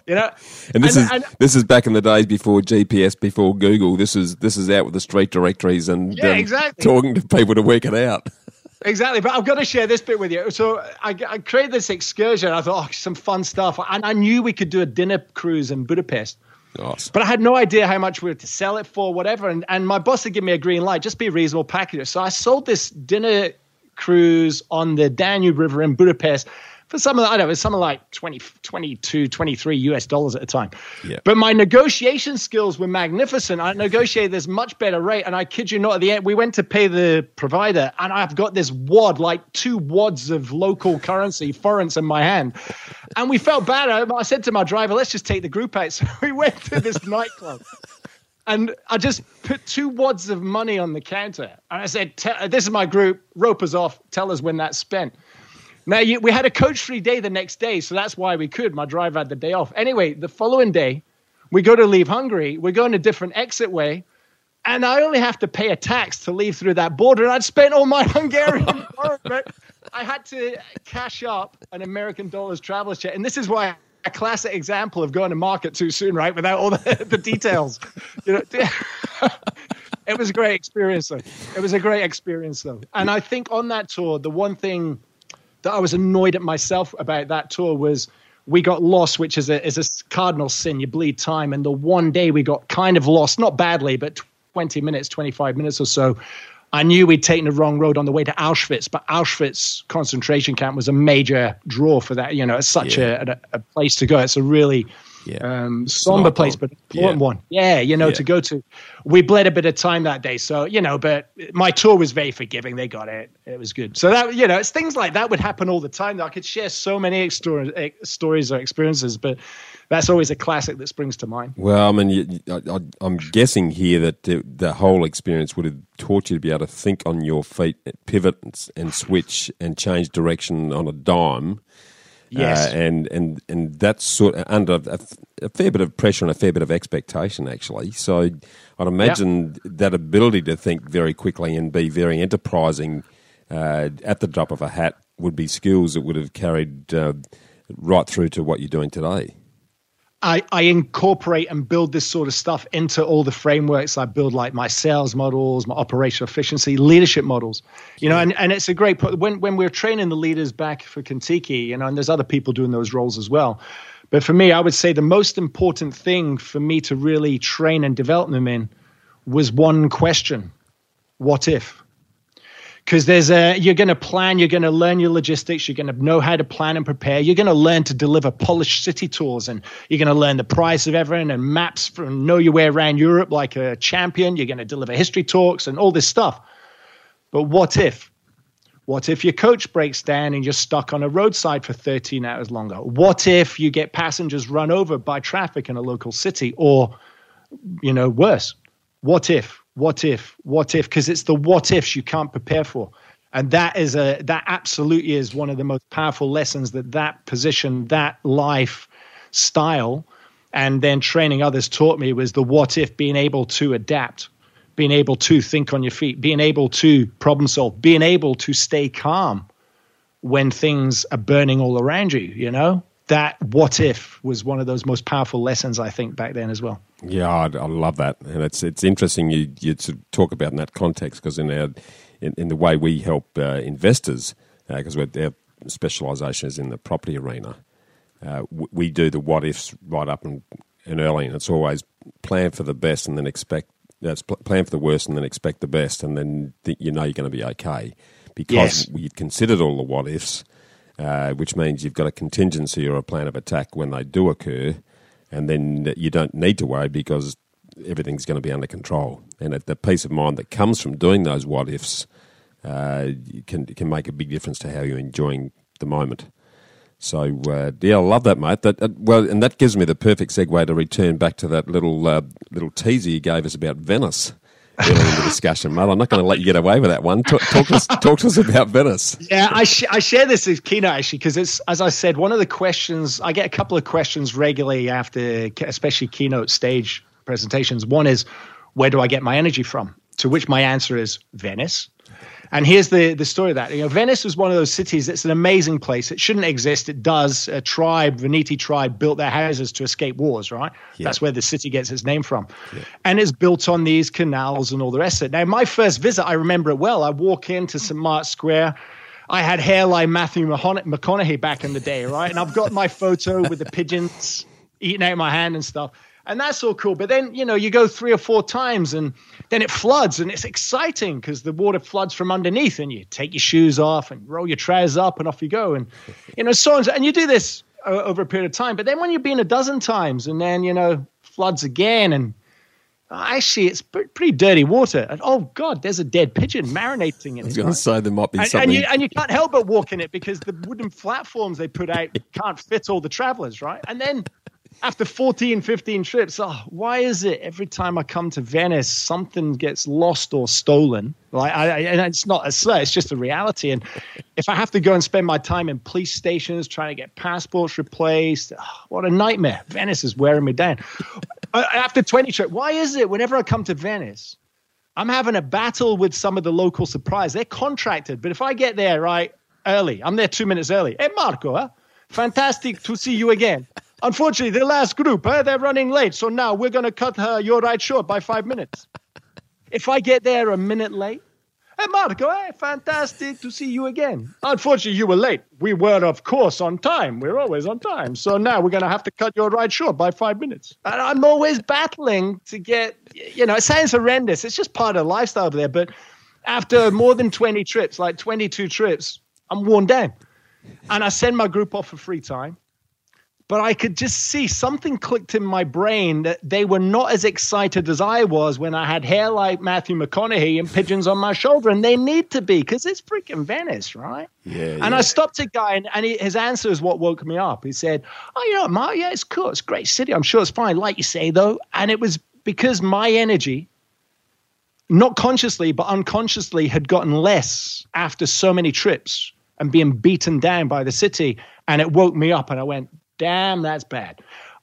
You know. And this and, is and, this is back in the days before GPS, before Google. This is this is out with the street directories and yeah, um, exactly. talking to people to work it out. Exactly, but I've got to share this bit with you. So I, I created this excursion. I thought, oh, some fun stuff, and I knew we could do a dinner cruise in Budapest. Awesome. But I had no idea how much we were to sell it for, whatever. And, and my boss had given me a green light, just be a reasonable packager. So I sold this dinner cruise on the Danube River in Budapest for some of the, I don't know, something like 20, 22, 23 US dollars at the time. Yeah. But my negotiation skills were magnificent. I negotiated this much better rate. And I kid you not, at the end, we went to pay the provider, and I've got this wad, like two wads of local currency, forints in my hand. And we felt bad. I, I said to my driver, let's just take the group out. So we went to this nightclub. And I just put two wads of money on the counter. And I said, This is my group. Rope us off. Tell us when that's spent. Now, you, we had a coach free day the next day, so that's why we could. My driver had the day off. Anyway, the following day, we go to leave Hungary. We're going a different exit way, and I only have to pay a tax to leave through that border. And I'd spent all my Hungarian I had to cash up an American dollars traveler's check. And this is why a classic example of going to market too soon, right? Without all the, the details. You know, it was a great experience, though. It was a great experience, though. And I think on that tour, the one thing that I was annoyed at myself about that tour was we got lost, which is a is a cardinal sin. You bleed time, and the one day we got kind of lost, not badly, but twenty minutes, twenty five minutes or so. I knew we'd taken the wrong road on the way to Auschwitz, but Auschwitz concentration camp was a major draw for that. You know, it's such yeah. a, a, a place to go. It's a really yeah. Um, somber place, but important yeah. one. Yeah, you know, yeah. to go to. We bled a bit of time that day, so you know. But my tour was very forgiving. They got it. It was good. So that you know, it's things like that would happen all the time. That I could share so many stories, stories or experiences, but that's always a classic that springs to mind. Well, I mean, I, am guessing here that the, the, whole experience would have taught you to be able to think on your feet, pivot and switch and change direction on a dime Yes, uh, and and and that's sort of under a, a, fair bit of pressure and a fair bit of expectation, actually. So I'd imagine yep. that ability to think very quickly and be very enterprising uh, at the drop of a hat would be skills that would have carried uh, right through to what you're doing today. I, I incorporate and build this sort of stuff into all the frameworks I build, like my sales models, my operational efficiency, leadership models. You know, and, and it's a great when when we're training the leaders back for Contiki, you know, and there's other people doing those roles as well. But for me, I would say the most important thing for me to really train and develop them in was one question: What if? Because there's a you're going to plan you're going to learn your logistics you're going to know how to plan and prepare you're going to learn to deliver polished city tours and you're going to learn the price of everything and maps from know your way around europe like a champion you're going to deliver history talks and all this stuff. But what if what if your coach breaks down and you're stuck on a roadside for 13 hours longer? What if you get passengers run over by traffic in a local city or you know worse? What if what if, what if, because it's the what ifs you can't prepare for. And that is a that absolutely is one of the most powerful lessons that that position, that life style, and then training others taught me was the what if being able to adapt, being able to think on your feet, being able to problem solve, being able to stay calm when things are burning all around you, you know? That what if was one of those most powerful lessons I think back then as well. Yeah, I, I love that, and it's it's interesting you you to talk about in that context because in our in, in, the way we help uh, investors because uh, our specialisation is in the property arena, uh, we do the what ifs right up and, and early, and it's always plan for the best and then expect that's plan for the worst and then expect the best, and then th- you know you're going to be okay because yes. we've considered all the what ifs. Uh, which means you've got a contingency or a plan of attack when they do occur, and then you don't need to worry because everything's going to be under control. And the peace of mind that comes from doing those what ifs uh, can can make a big difference to how you're enjoying the moment. So uh, yeah, I love that, mate. That uh, well, and that gives me the perfect segue to return back to that little uh, little teaser you gave us about Venice early in the discussion, mate. I'm not going to let you get away with that one. Talk, talk, to, us, talk to us about Venice. Yeah, I, sh- I share this as keynote actually because it's as I said, one of the questions I get a couple of questions regularly after, especially keynote stage presentations. One is, where do I get my energy from? To which my answer is Venice. And here's the, the story of that. You know, Venice was one of those cities It's an amazing place. It shouldn't exist. It does. A tribe, Veneti tribe, built their houses to escape wars, right? Yeah. That's where the city gets its name from. Yeah. And it's built on these canals and all the rest of it. Now, my first visit, I remember it well. I walk into St. Mark's Square. I had hair like Matthew McConaughey back in the day, right? And I've got my photo with the pigeons eating out my hand and stuff and that's all cool. But then, you know, you go three or four times and then it floods and it's exciting because the water floods from underneath and you take your shoes off and roll your trousers up and off you go. And, you know, so on. And you do this uh, over a period of time. But then when you've been a dozen times and then, you know, floods again and uh, actually it's pretty dirty water. And oh God, there's a dead pigeon marinating in it. I was going to say there might be and, something. And you, and you can't help but walk in it because the wooden platforms they put out can't fit all the travelers, right? And then after 14, 15 trips, oh, why is it every time I come to Venice, something gets lost or stolen? Like, I, I, and it's not a slur, it's just a reality. And if I have to go and spend my time in police stations trying to get passports replaced, oh, what a nightmare. Venice is wearing me down. Uh, after 20 trips, why is it whenever I come to Venice, I'm having a battle with some of the local suppliers? They're contracted, but if I get there, right, early, I'm there two minutes early. Hey, Marco, huh? fantastic to see you again. Unfortunately, the last group, eh, they're running late. So now we're going to cut uh, your ride short by five minutes. If I get there a minute late, hey, Marco, hey, fantastic to see you again. Unfortunately, you were late. We were, of course, on time. We're always on time. So now we're going to have to cut your ride short by five minutes. And I'm always battling to get, you know, it sounds horrendous. It's just part of the lifestyle there. But after more than 20 trips, like 22 trips, I'm worn down. And I send my group off for free time but I could just see something clicked in my brain that they were not as excited as I was when I had hair like Matthew McConaughey and pigeons on my shoulder, and they need to be because it's freaking Venice, right? Yeah. And yeah. I stopped a guy, and, and he, his answer is what woke me up. He said, "Oh, you know, Mark, yeah, it's cool, it's a great city. I'm sure it's fine, like you say, though." And it was because my energy, not consciously but unconsciously, had gotten less after so many trips and being beaten down by the city, and it woke me up, and I went damn, that's bad.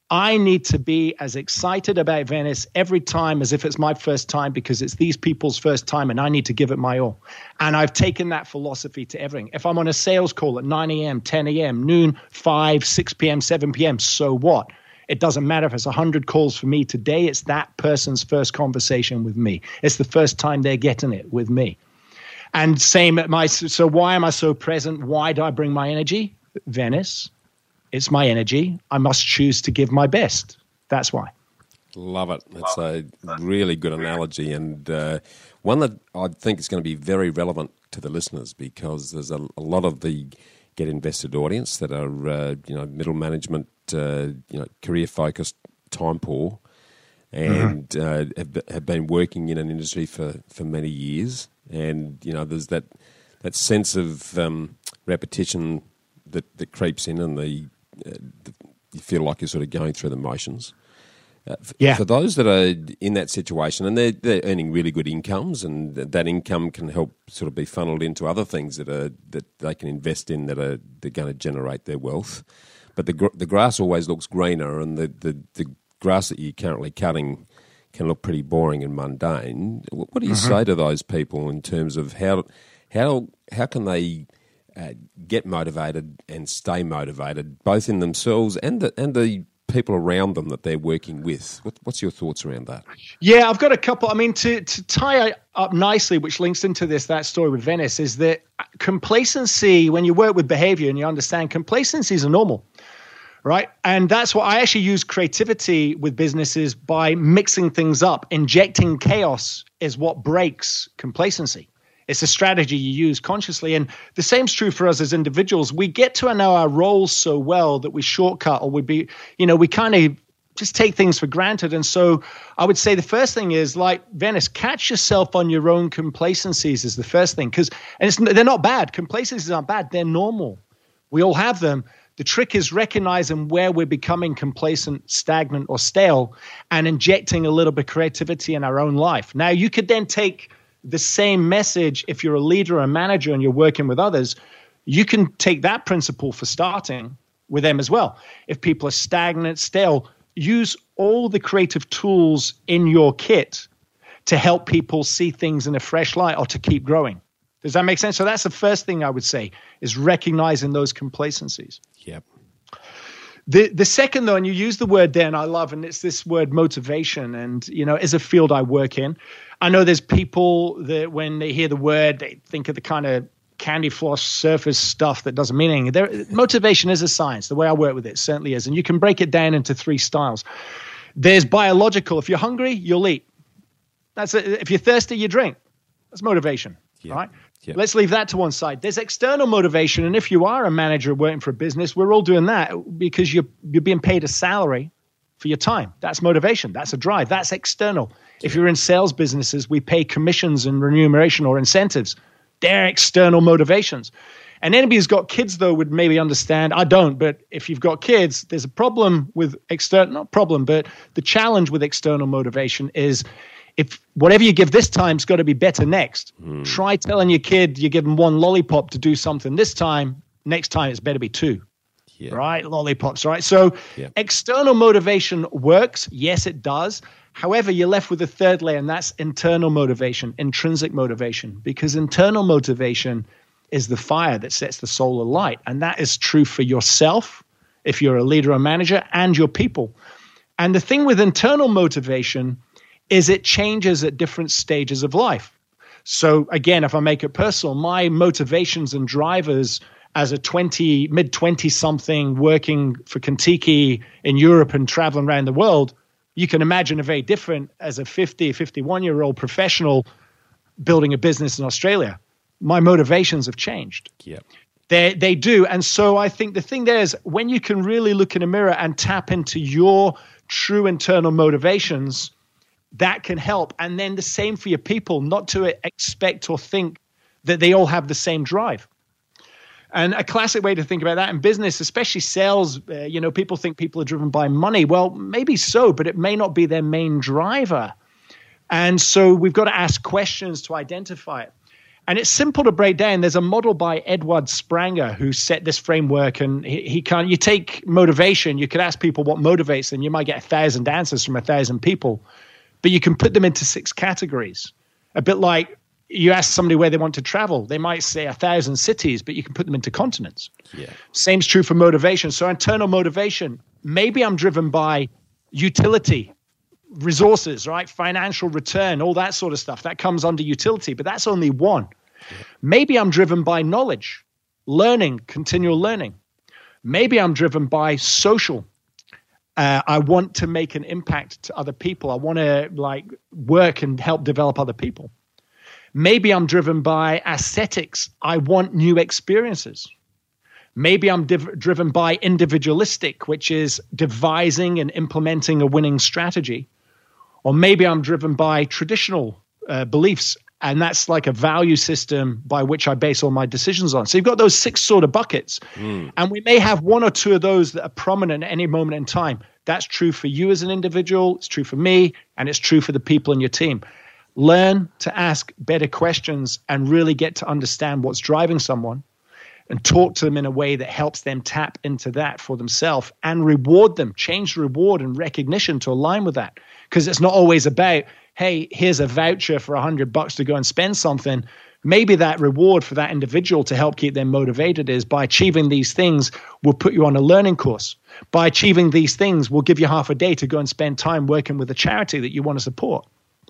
I need to be as excited about Venice every time as if it's my first time because it's these people's first time and I need to give it my all. And I've taken that philosophy to everything. If I'm on a sales call at 9 a.m., 10 a.m., noon, 5, 6 p.m., 7 p.m., so what? It doesn't matter if it's 100 calls for me today, it's that person's first conversation with me. It's the first time they're getting it with me. And same at my, so why am I so present? Why do I bring my energy? Venice it's my energy. I must choose to give my best. That's why. Love it. It's a really good analogy and uh, one that I think is going to be very relevant to the listeners because there's a, a lot of the get invested audience that are uh, you know middle management, uh, you know career focused, time poor, and mm-hmm. Uh, have, have been working in an industry for, for many years, and you know there's that that sense of um, repetition that, that creeps in and the you feel like you're sort of going through the motions. Uh, for, yeah. for those that are in that situation and they're, they're earning really good incomes and that income can help sort of be funneled into other things that are that they can invest in that are they're going to generate their wealth. But the the grass always looks greener and the, the, the grass that you're currently cutting can look pretty boring and mundane. What do you mm-hmm. say to those people in terms of how how how can they uh, get motivated and stay motivated, both in themselves and the, and the people around them that they're working with. What, what's your thoughts around that? Yeah, I've got a couple. I mean, to, to tie up nicely, which links into this that story with Venice, is that complacency. When you work with behavior and you understand complacency is a normal. Right. And that's what I actually use creativity with businesses by mixing things up. Injecting chaos is what breaks complacency. It's a strategy you use consciously. And the same's true for us as individuals. We get to know our roles so well that we shortcut or we be, you know, we kind of just take things for granted. And so I would say the first thing is like Venice, catch yourself on your own complacencies is the first thing. Because and it's, they're not bad. Complacencies aren't bad. They're normal. We all have them. The trick is recognizing where we're becoming complacent, stagnant, or stale and injecting a little bit of creativity in our own life. Now, you could then take the same message if you're a leader or a manager and you're working with others you can take that principle for starting with them as well if people are stagnant stale use all the creative tools in your kit to help people see things in a fresh light or to keep growing Does that make sense? So that's the first thing I would say is recognizing those complacencies. Yep. The the second though, and you use the word there, and I love, and it's this word motivation. And you know, as a field I work in, I know there's people that when they hear the word, they think of the kind of candy floss surface stuff that doesn't mean anything. There, motivation is a science. The way I work with it certainly is, and you can break it down into three styles. There's biological. If you're hungry, you'll eat. That's a, if you're thirsty, you drink. That's motivation, yeah. right? Yeah. Let's leave that to one side. There's external motivation, and if you are a manager working for a business, we're all doing that because you're you're being paid a salary for your time. That's motivation. That's a drive. That's external. If you're in sales businesses, we pay commissions and remuneration or incentives. They're external motivations. And anybody who's got kids, though, would maybe understand. I don't, but if you've got kids, there's a problem with external, not problem, but the challenge with external motivation is if whatever you give this time's got to be better next. Mm. Try telling your kid you give them one lollipop to do something this time. Next time it's better be two. Yeah. Right? Lollipops, right? So yeah. external motivation works. Yes, it does. However, you're left with a third layer, and that's internal motivation, intrinsic motivation, because internal motivation is the fire that sets the soul alight. And that is true for yourself, if you're a leader or manager, and your people. And the thing with internal motivation is it changes at different stages of life. So again, if I make it personal, my motivations and drivers as a 20 mid 20 something working for Contiki in Europe and traveling around the world, you can imagine a very different as a 50, 51 year old professional building a business in Australia. My motivations have changed. Yeah. They, they do. And so I think the thing there is when you can really look in a mirror and tap into your true internal motivations, that can help. And then the same for your people, not to expect or think that they all have the same drive. And a classic way to think about that in business, especially sales, uh, you know, people think people are driven by money. Well, maybe so, but it may not be their main driver. And so we've got to ask questions to identify it. And it's simple to break down. There's a model by Edward Spranger who set this framework, and he, he can. You take motivation. You could ask people what motivates them. You might get a thousand answers from a thousand people but you can put them into six categories. A bit like you ask somebody where they want to travel, they might say a thousand cities, but you can put them into continents. Yeah. Same's true for motivation. So internal motivation, maybe I'm driven by utility, resources, right? Financial return, all that sort of stuff. That comes under utility, but that's only one. Yeah. Maybe I'm driven by knowledge, learning, continual learning. Maybe I'm driven by social uh, I want to make an impact to other people. I want to like work and help develop other people. Maybe I'm driven by aesthetics. I want new experiences. Maybe I'm div- driven by individualistic, which is devising and implementing a winning strategy. Or maybe I'm driven by traditional uh, beliefs and that's like a value system by which I base all my decisions on. So you've got those six sort of buckets, mm. and we may have one or two of those that are prominent at any moment in time. That's true for you as an individual, it's true for me, and it's true for the people in your team. Learn to ask better questions and really get to understand what's driving someone and talk to them in a way that helps them tap into that for themselves and reward them, change the reward and recognition to align with that. Because it's not always about hey, here's a voucher for a hundred bucks to go and spend something. Maybe that reward for that individual to help keep them motivated is by achieving these things, we'll put you on a learning course. By achieving these things, we'll give you half a day to go and spend time working with a charity that you want to support.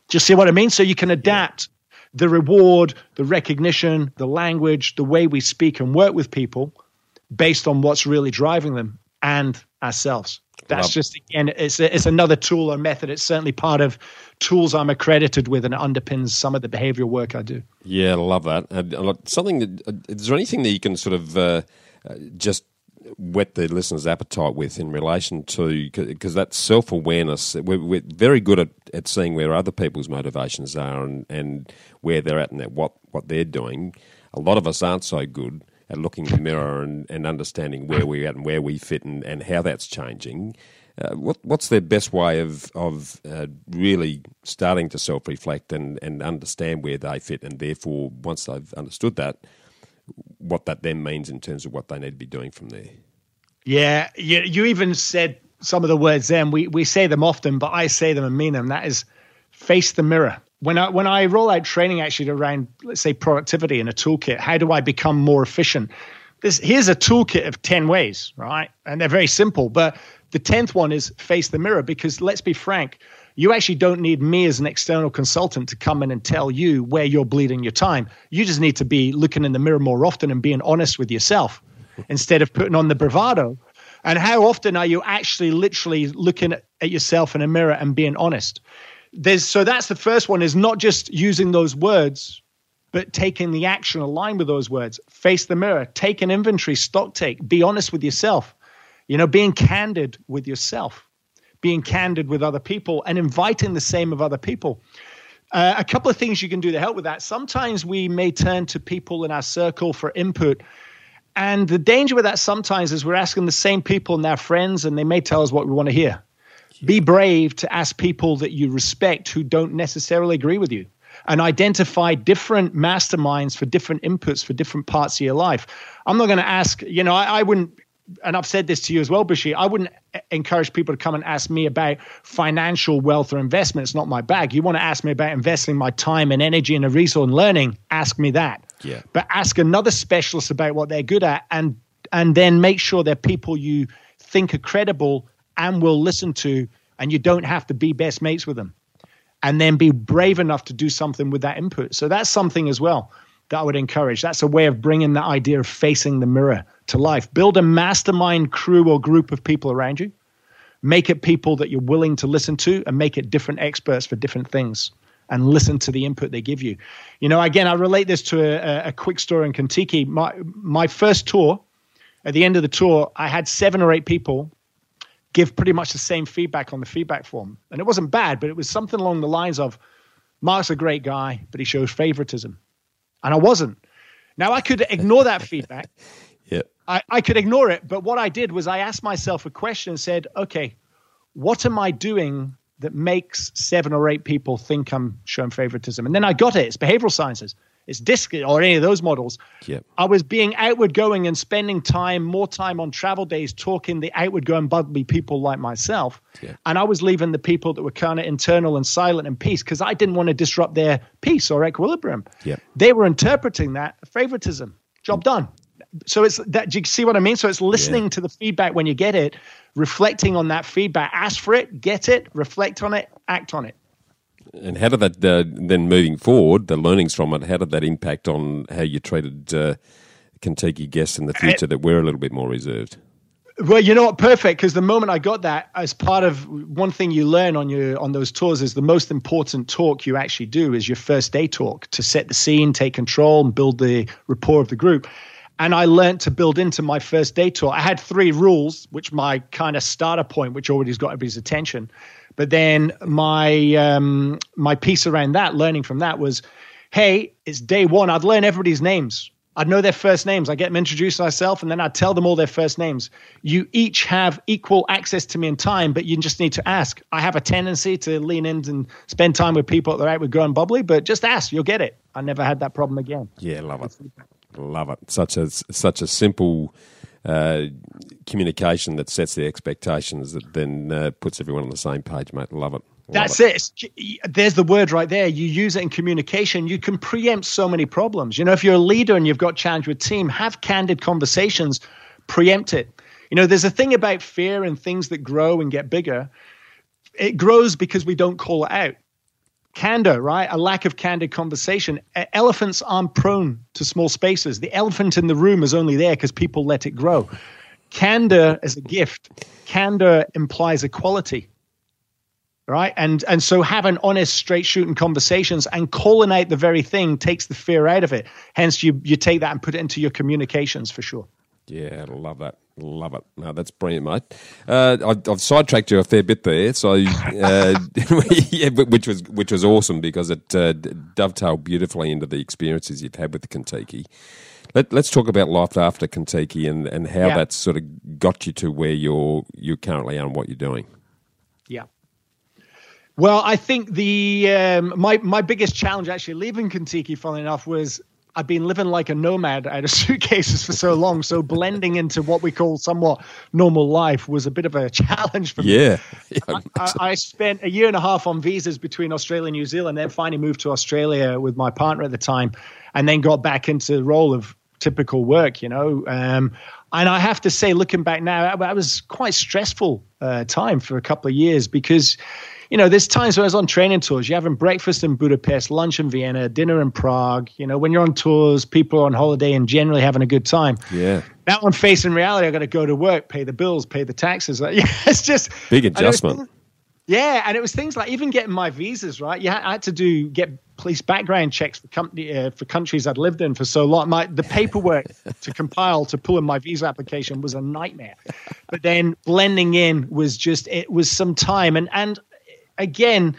Do you see what I mean? So you can adapt the reward, the recognition, the language, the way we speak and work with people based on what's really driving them and ourselves. That's just again, it's it's another tool or method. It's certainly part of tools I'm accredited with, and it underpins some of the behavioural work I do. Yeah, I love that. Uh, something. That, uh, is there anything that you can sort of uh, uh just whet the listener's appetite with in relation to because that self awareness. We're, we're, very good at, at seeing where other people's motivations are and, and where they're at and what what they're doing. A lot of us aren't so good at looking in the mirror and, and understanding where we're at and where we fit and, and how that's changing. Uh, what, what's their best way of of uh, really starting to self reflect and, and understand where they fit, and therefore, once they've understood that, what that then means in terms of what they need to be doing from there? Yeah, you, you even said some of the words then. We, we say them often, but I say them and mean them. That is face the mirror when I when I roll out training actually around let's say productivity in a toolkit, how do I become more efficient? This here's a toolkit of 10 ways, right? And they're very simple, but the 10th one is face the mirror because let's be frank, you actually don't need me as an external consultant to come in and tell you where you're bleeding your time. You just need to be looking in the mirror more often and being honest with yourself instead of putting on the bravado. And how often are you actually literally looking at yourself in a mirror and being honest? there's so that's the first one is not just using those words but taking the action aligned with those words face the mirror take an inventory stock take be honest with yourself you know being candid with yourself being candid with other people and inviting the same of other people. Uh, a couple of things you can do to help with that. Sometimes we may turn to people in our circle for input. And the danger with that sometimes is we're asking the same people and their friends and they may tell us what we want to hear. Be brave to ask people that you respect who don't necessarily agree with you and identify different masterminds for different inputs for different parts of your life. I'm not going to ask, you know, I, I, wouldn't, and I've said this to you as well, Bushy, I wouldn't encourage people to come and ask me about financial wealth or investment. It's not my bag. You want to ask me about investing my time and energy and a resource and learning, ask me that. Yeah. But ask another specialist about what they're good at and and then make sure they're people you think are credible and will listen to, and you don't have to be best mates with them. And then be brave enough to do something with that input. So that's something as well that I would encourage. That's a way of bringing the idea of facing the mirror to life. Build a mastermind crew or group of people around you. Make it people that you're willing to listen to and make it different experts for different things and listen to the input they give you. You know, again, I relate this to a, a quick story in Contiki. My, my first tour, at the end of the tour, I had seven or eight people give pretty much the same feedback on the feedback form. And it wasn't bad, but it was something along the lines of Mark's a great guy, but he shows favoritism. And I wasn't. Now I could ignore that feedback. Yeah. I, I could ignore it, but what I did was I asked myself a question and said, okay, what am I doing that makes seven or eight people think I'm showing favoritism? And then I got it. It's behavioral sciences it's DISC or any of those models. Yep. I was being outward going and spending time, more time on travel days, talking the outward going bubbly people like myself. Yep. And I was leaving the people that were kind of internal and silent and peace because I didn't want to disrupt their peace or equilibrium. Yep. They were interpreting that favoritism. Job done. So it's that. Do you see what I mean? So it's listening yeah. to the feedback when you get it, reflecting on that feedback, ask for it, get it, reflect on it, act on it. And how did that uh, then moving forward, the learnings from it, how did that impact on how you treated uh, Contiki guests in the future that were a little bit more reserved? Well, you know what? Perfect. Because the moment I got that, as part of one thing you learn on your on those tours is the most important talk you actually do is your first day talk to set the scene, take control, and build the rapport of the group. And I learned to build into my first day talk. I had three rules, which my kind of starter point, which already's got everybody's attention. But then my um, my piece around that, learning from that, was, hey, it's day one. I'd learn everybody's names. I'd know their first names. I get them introduced myself, and then I'd tell them all their first names. You each have equal access to me in time, but you just need to ask. I have a tendency to lean in and spend time with people that are out with going bubbly, but just ask, you'll get it. I never had that problem again. Yeah, love it, love it. Such a such a simple uh, communication that sets the expectations that then uh, puts everyone on the same page, mate. Love it. Love That's it. it. There's the word right there. You use it in communication. You can preempt so many problems. You know, if you're a leader and you've got challenge with team, have candid conversations, preempt it. You know, there's a thing about fear and things that grow and get bigger. It grows because we don't call it out candor, right? A lack of candid conversation. Elephants aren't prone to small spaces. The elephant in the room is only there because people let it grow. Candor is a gift. Candor implies equality, right? And and so having honest, straight shooting conversations and calling out the very thing takes the fear out of it. Hence, you you take that and put it into your communications for sure. Yeah, I love that. Love it. No, that's brilliant, mate. Uh, I, have sidetracked you a fair bit there, so uh, yeah, which was which was awesome because it uh, dovetailed beautifully into the experiences you've had with the Contiki. Let, us talk about life after Contiki and, and how yeah. that's sort of got you to where you're you currently are and what you're doing. Yeah. Well, I think the um, my my biggest challenge actually leaving Contiki, funnily enough, was I've been living like a nomad out of suitcases for so long. So blending into what we call somewhat normal life was a bit of a challenge for me. Yeah. I, I, I, spent a year and a half on visas between Australia and New Zealand, then finally moved to Australia with my partner at the time, and then got back into the role of typical work, you know. Um, and I have to say, looking back now, that was quite stressful uh, time for a couple of years because you know, there's times when I was on training tours, you're having breakfast in Budapest, lunch in Vienna, dinner in Prague. You know, when you're on tours, people are on holiday and generally having a good time. Yeah. Now I'm facing reality. I've got to go to work, pay the bills, pay the taxes. Yeah, it's just big adjustment. Yeah, and it was things like even getting my visas right. Yeah, I had to do get police background checks for company uh, for countries I'd lived in for so long. My the paperwork to compile to pull in my visa application was a nightmare. But then blending in was just it was some time and and again,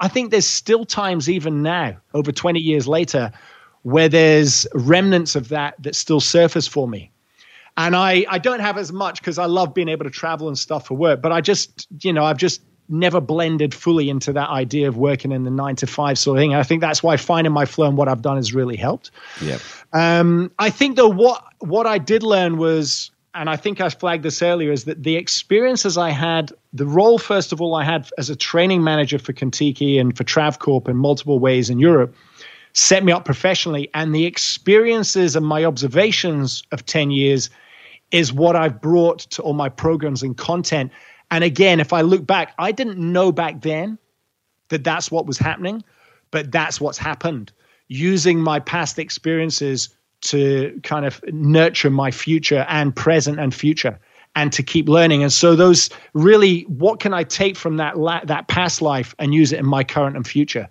I think there's still times, even now, over 20 years later, where there's remnants of that that still surface for me. And I, I don't have as much because I love being able to travel and stuff for work, but I just, you know, I've just never blended fully into that idea of working in the nine to five sort of thing. I think that's why finding my flow and what I've done has really helped. Yeah. Um, I think though what what I did learn was and I think I flagged this earlier, is that the experiences I had, the role, first of all, I had as a training manager for Contiki and for Travcorp in multiple ways in Europe, set me up professionally. And the experiences and my observations of 10 years is what I've brought to all my programs and content. And again, if I look back, I didn't know back then that that's what was happening, but that's what's happened. Using my past experiences to kind of nurture my future and present and future and to keep learning. And so those really what can i take from that la- that past life and use it in my current and future?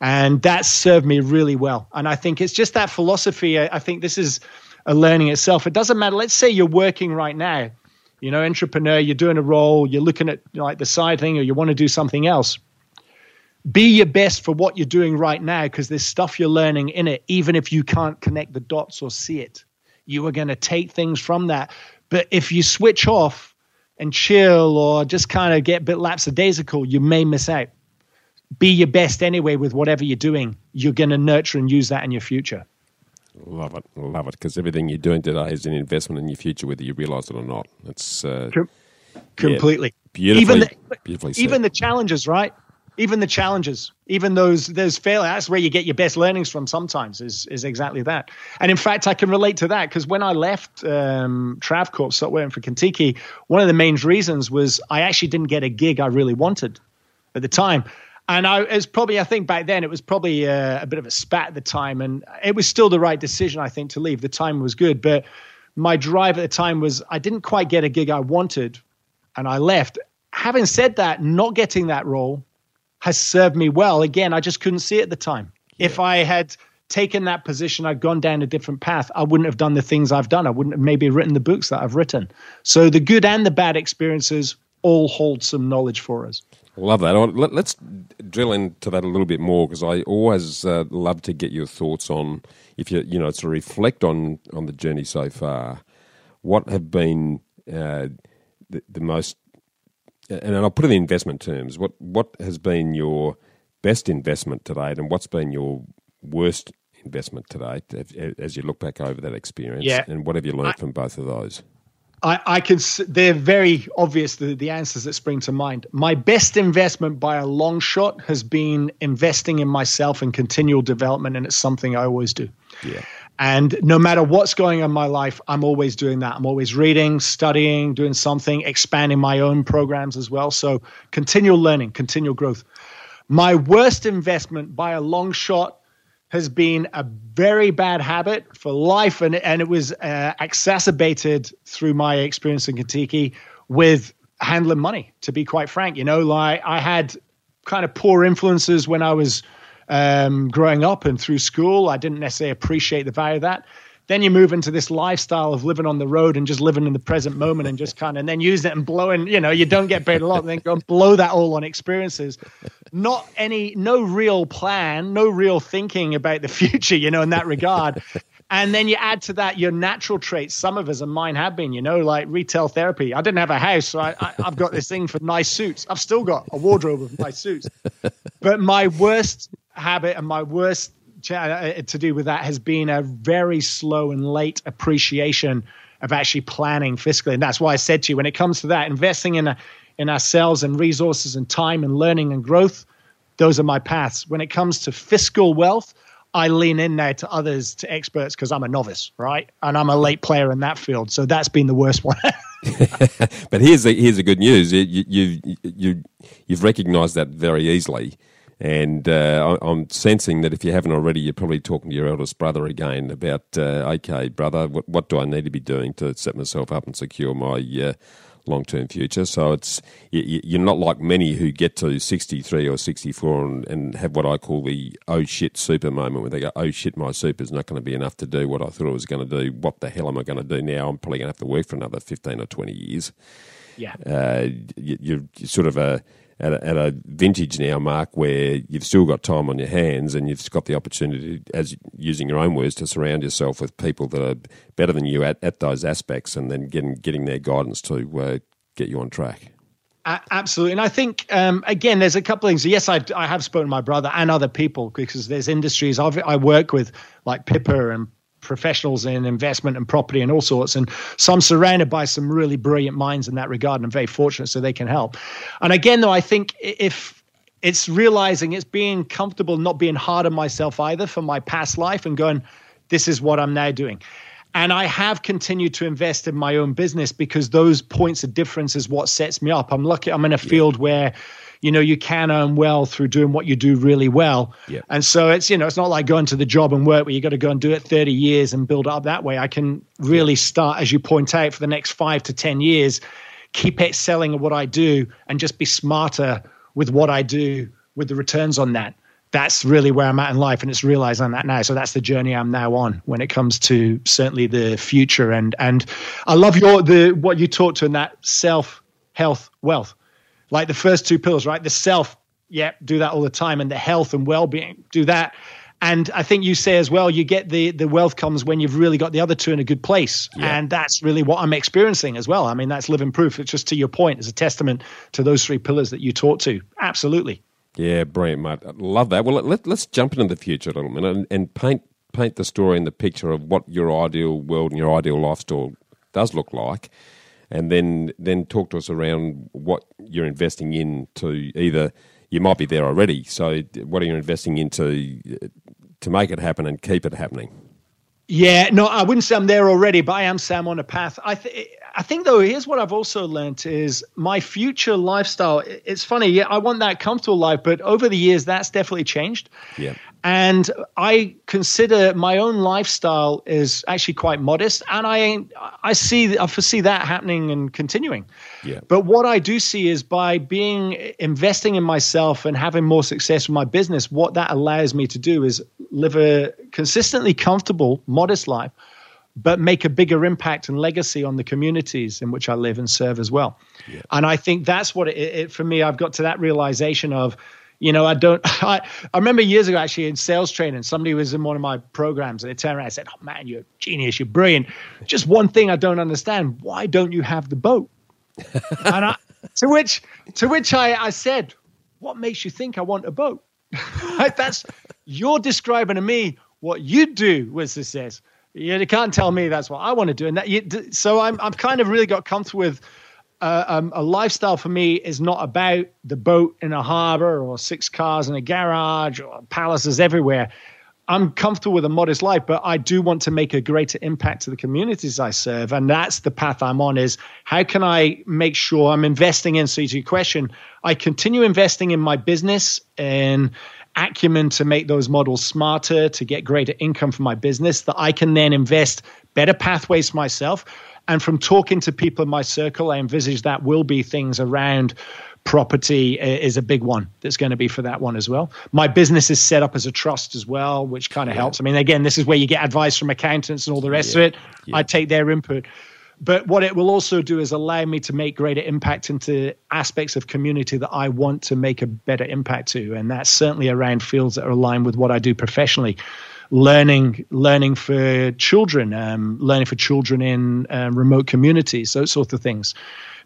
And that served me really well. And i think it's just that philosophy. I, I think this is a learning itself. It doesn't matter. Let's say you're working right now. You know entrepreneur you're doing a role you're looking at like the side thing or you want to do something else. Be your best for what you're doing right now because there's stuff you're learning in it, even if you can't connect the dots or see it. You are going to take things from that. But if you switch off and chill or just kind of get a bit lapsadaisical, you may miss out. Be your best anyway with whatever you're doing. You're going to nurture and use that in your future. Love it, love it, because everything you're doing today is an investment in your future, whether you realize it or not. It's uh, completely yeah, beautifully, even the, beautifully even the challenges, right? Even the challenges, even those those failures, that's where you get your best learnings from. Sometimes is is exactly that. And in fact, I can relate to that because when I left um, Travcorp, stopped working for Contiki, one of the main reasons was I actually didn't get a gig I really wanted at the time. And I was probably I think back then it was probably a, a bit of a spat at the time, and it was still the right decision I think to leave. The time was good, but my drive at the time was I didn't quite get a gig I wanted, and I left. Having said that, not getting that role has served me well. Again, I just couldn't see it at the time. Yeah. If I had taken that position, I'd gone down a different path. I wouldn't have done the things I've done. I wouldn't have maybe written the books that I've written. So the good and the bad experiences all hold some knowledge for us. Love that. Let's drill into that a little bit more because I always uh, love to get your thoughts on if you you know to reflect on on the journey so far. What have been uh, the, the most and I'll put it in investment terms. What what has been your best investment to date, and what's been your worst investment to date as you look back over that experience? Yeah. and what have you learned I, from both of those? I, I can. They're very obvious. The, the answers that spring to mind. My best investment by a long shot has been investing in myself and continual development, and it's something I always do. Yeah. And no matter what's going on in my life, I'm always doing that. I'm always reading, studying, doing something, expanding my own programs as well. So continual learning, continual growth. My worst investment by a long shot has been a very bad habit for life. And, and it was uh, exacerbated through my experience in Contiki with handling money, to be quite frank. You know, like I had kind of poor influences when I was um, growing up and through school. I didn't necessarily appreciate the value of that. Then you move into this lifestyle of living on the road and just living in the present moment and just kind of and then use it and blowing, you know, you don't get paid a lot, and then go and blow that all on experiences. Not any, no real plan, no real thinking about the future, you know, in that regard. And then you add to that your natural traits. Some of us and mine have been, you know, like retail therapy. I didn't have a house, so I, I, I've got this thing for nice suits. I've still got a wardrobe of nice suits. But my worst habit and my worst uh, to do with that has been a very slow and late appreciation of actually planning fiscally. And that's why I said to you, when it comes to that, investing in a, in ourselves and resources and time and learning and growth, those are my paths. When it comes to fiscal wealth, I lean in there to others, to experts, because I'm a novice, right? And I'm a late player in that field. So that's been the worst one. but here's the here's the good news. You you you you've recognised that very easily, and uh, I'm sensing that if you haven't already, you're probably talking to your eldest brother again about, uh, okay, brother, what, what do I need to be doing to set myself up and secure my uh, long term future. So it's you're not like many who get to 63 or 64 and, and, have what I call the oh shit super moment where they go, oh shit, my super's not going to be enough to do what I thought it was going to do. What the hell am I going to do now? I'm probably going to have to work for another 15 or 20 years. Yeah. Uh, you, are sort of a at a, at a, vintage now, Mark, where you've still got time on your hands and you've got the opportunity, as using your own words, to surround yourself with people that are better than you at, at those aspects, and then getting getting their guidance to uh, get you on track. absolutely, and I think um, again, there's a couple of things. Yes, I, I have spoken to my brother and other people because there's industries I've, I work with like Pippa and professionals in investment and property and all sorts. And so I'm surrounded by some really brilliant minds in that regard, and I'm very fortunate so they can help. And again, though, I think if it's realizing it's being comfortable, not being hard on myself either for my past life and going, this is what I'm now doing. And I have continued to invest in my own business because those points of difference is what sets me up. I'm lucky I'm in a field where you know you can earn well through doing what you do really well. Yep. and so it's you know it's not like going to the job and work where you got to go and do it 30 years and build up that way. I can really start as you point out for the next five to ten years keep excelling at what i do and just be smarter with what i do with the returns on that. That's really where i'm at in life and it's realizing that now. So that's the journey i'm now on when it comes to certainly the future. And and i love your the what you talked to in that self health wealth like the first two pillars, right? The self, yeah, do that all the time, and the health and well-being, do that. And I think you say as well, you get the the wealth comes when you've really got the other two in a good place, yeah. and that's really what I'm experiencing as well. I mean, that's living proof. It's just to your point, it's a testament to those three pillars that you talked to. Absolutely. Yeah, brilliant, mate. I love that. Well, let, us jump into the future a little bit and, and paint paint the story and the picture of what your ideal world and your ideal lifestyle does look like and then then talk to us around what you're investing in to either you might be there already. So what are you investing into uh, to make it happen and keep it happening? Yeah, no, I wouldn't say I'm there already, but I am Sam on a path. I th- I think though, here's what I've also learned is my future lifestyle. It's funny, yeah, I want that comfortable life, but over the years, that's definitely changed. Yeah. And I consider my own lifestyle is actually quite modest, and I I see I foresee that happening and continuing. Yeah. But what I do see is by being investing in myself and having more success with my business, what that allows me to do is live a consistently comfortable, modest life, but make a bigger impact and legacy on the communities in which I live and serve as well. Yeah. And I think that's what it, it for me. I've got to that realization of you know, I don't. I, I remember years ago actually in sales training, somebody was in one of my programs and they turned around and said, "Oh man, you're a genius, you're brilliant. Just one thing I don't understand: why don't you have the boat?" and I, to which to which I, I said, "What makes you think I want a boat?" that's you're describing to me what you do with success. Yeah, you can't tell me that's what I want to do, and that. You, so I'm I'm kind of really got comfortable with uh, um, a lifestyle for me is not about the boat in a harbor or six cars in a garage or palaces everywhere. I'm comfortable with a modest life, but I do want to make a greater impact to the communities I serve. And that's the path I'm on is how can I make sure I'm investing in, so to your question, I continue investing in my business and acumen to make those models smarter, to get greater income for my business, that I can then invest better pathways myself and from talking to people in my circle, I envisage that will be things around property is a big one that's going to be for that one as well. My business is set up as a trust as well, which kind of yeah. helps. I mean, again, this is where you get advice from accountants and all the rest yeah. of it. Yeah. I take their input. But what it will also do is allow me to make greater impact into aspects of community that I want to make a better impact to. And that's certainly around fields that are aligned with what I do professionally learning learning for children, um, learning for children in um, remote communities, those sorts of things.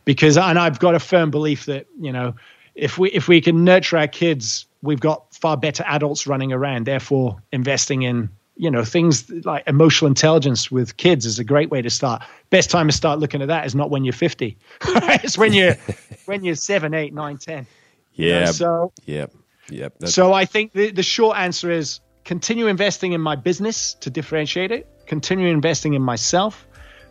Because and I've got a firm belief that you know if we if we can nurture our kids, we've got far better adults running around. Therefore, investing in you know things like emotional intelligence with kids is a great way to start. Best time to start looking at that is not when you're 50. it's when you're when you're seven, eight, nine, ten. Yeah. You know, so yep, yep. So I think the the short answer is continue investing in my business to differentiate it. Continue investing in myself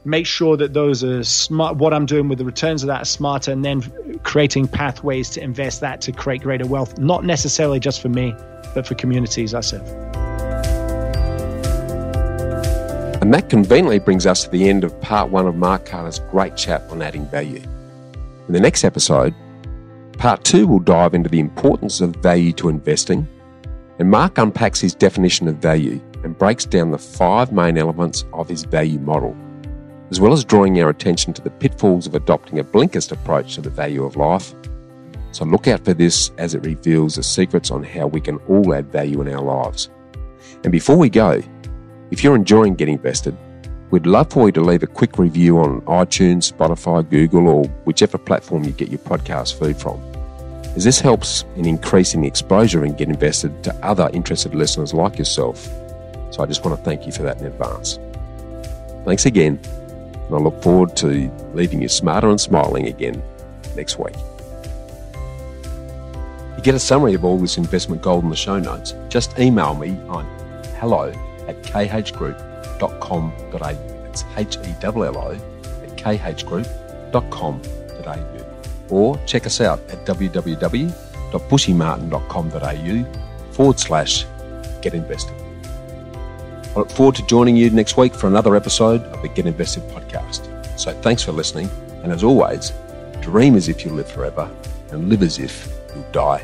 make sure that those are smart what i'm doing with the returns of that are smarter and then creating pathways to invest that to create greater wealth not necessarily just for me but for communities i serve and that conveniently brings us to the end of part one of mark carter's great chat on adding value in the next episode part two will dive into the importance of value to investing and mark unpacks his definition of value and breaks down the five main elements of his value model as well as drawing our attention to the pitfalls of adopting a blinkist approach to the value of life. So look out for this as it reveals the secrets on how we can all add value in our lives. And before we go, if you're enjoying Get Invested, we'd love for you to leave a quick review on iTunes, Spotify, Google, or whichever platform you get your podcast feed from, as this helps in increasing the exposure and Get Invested to other interested listeners like yourself. So I just want to thank you for that in advance. Thanks again and I look forward to leaving you smarter and smiling again next week. You get a summary of all this investment gold in the show notes. Just email me on hello at khgroup.com.au. That's H-E-L-L-O at khgroup.com.au. Or check us out at www.bushymartin.com.au forward slash get invested. I look forward to joining you next week for another episode of the Get Invested podcast. So thanks for listening. And as always, dream as if you live forever and live as if you'll die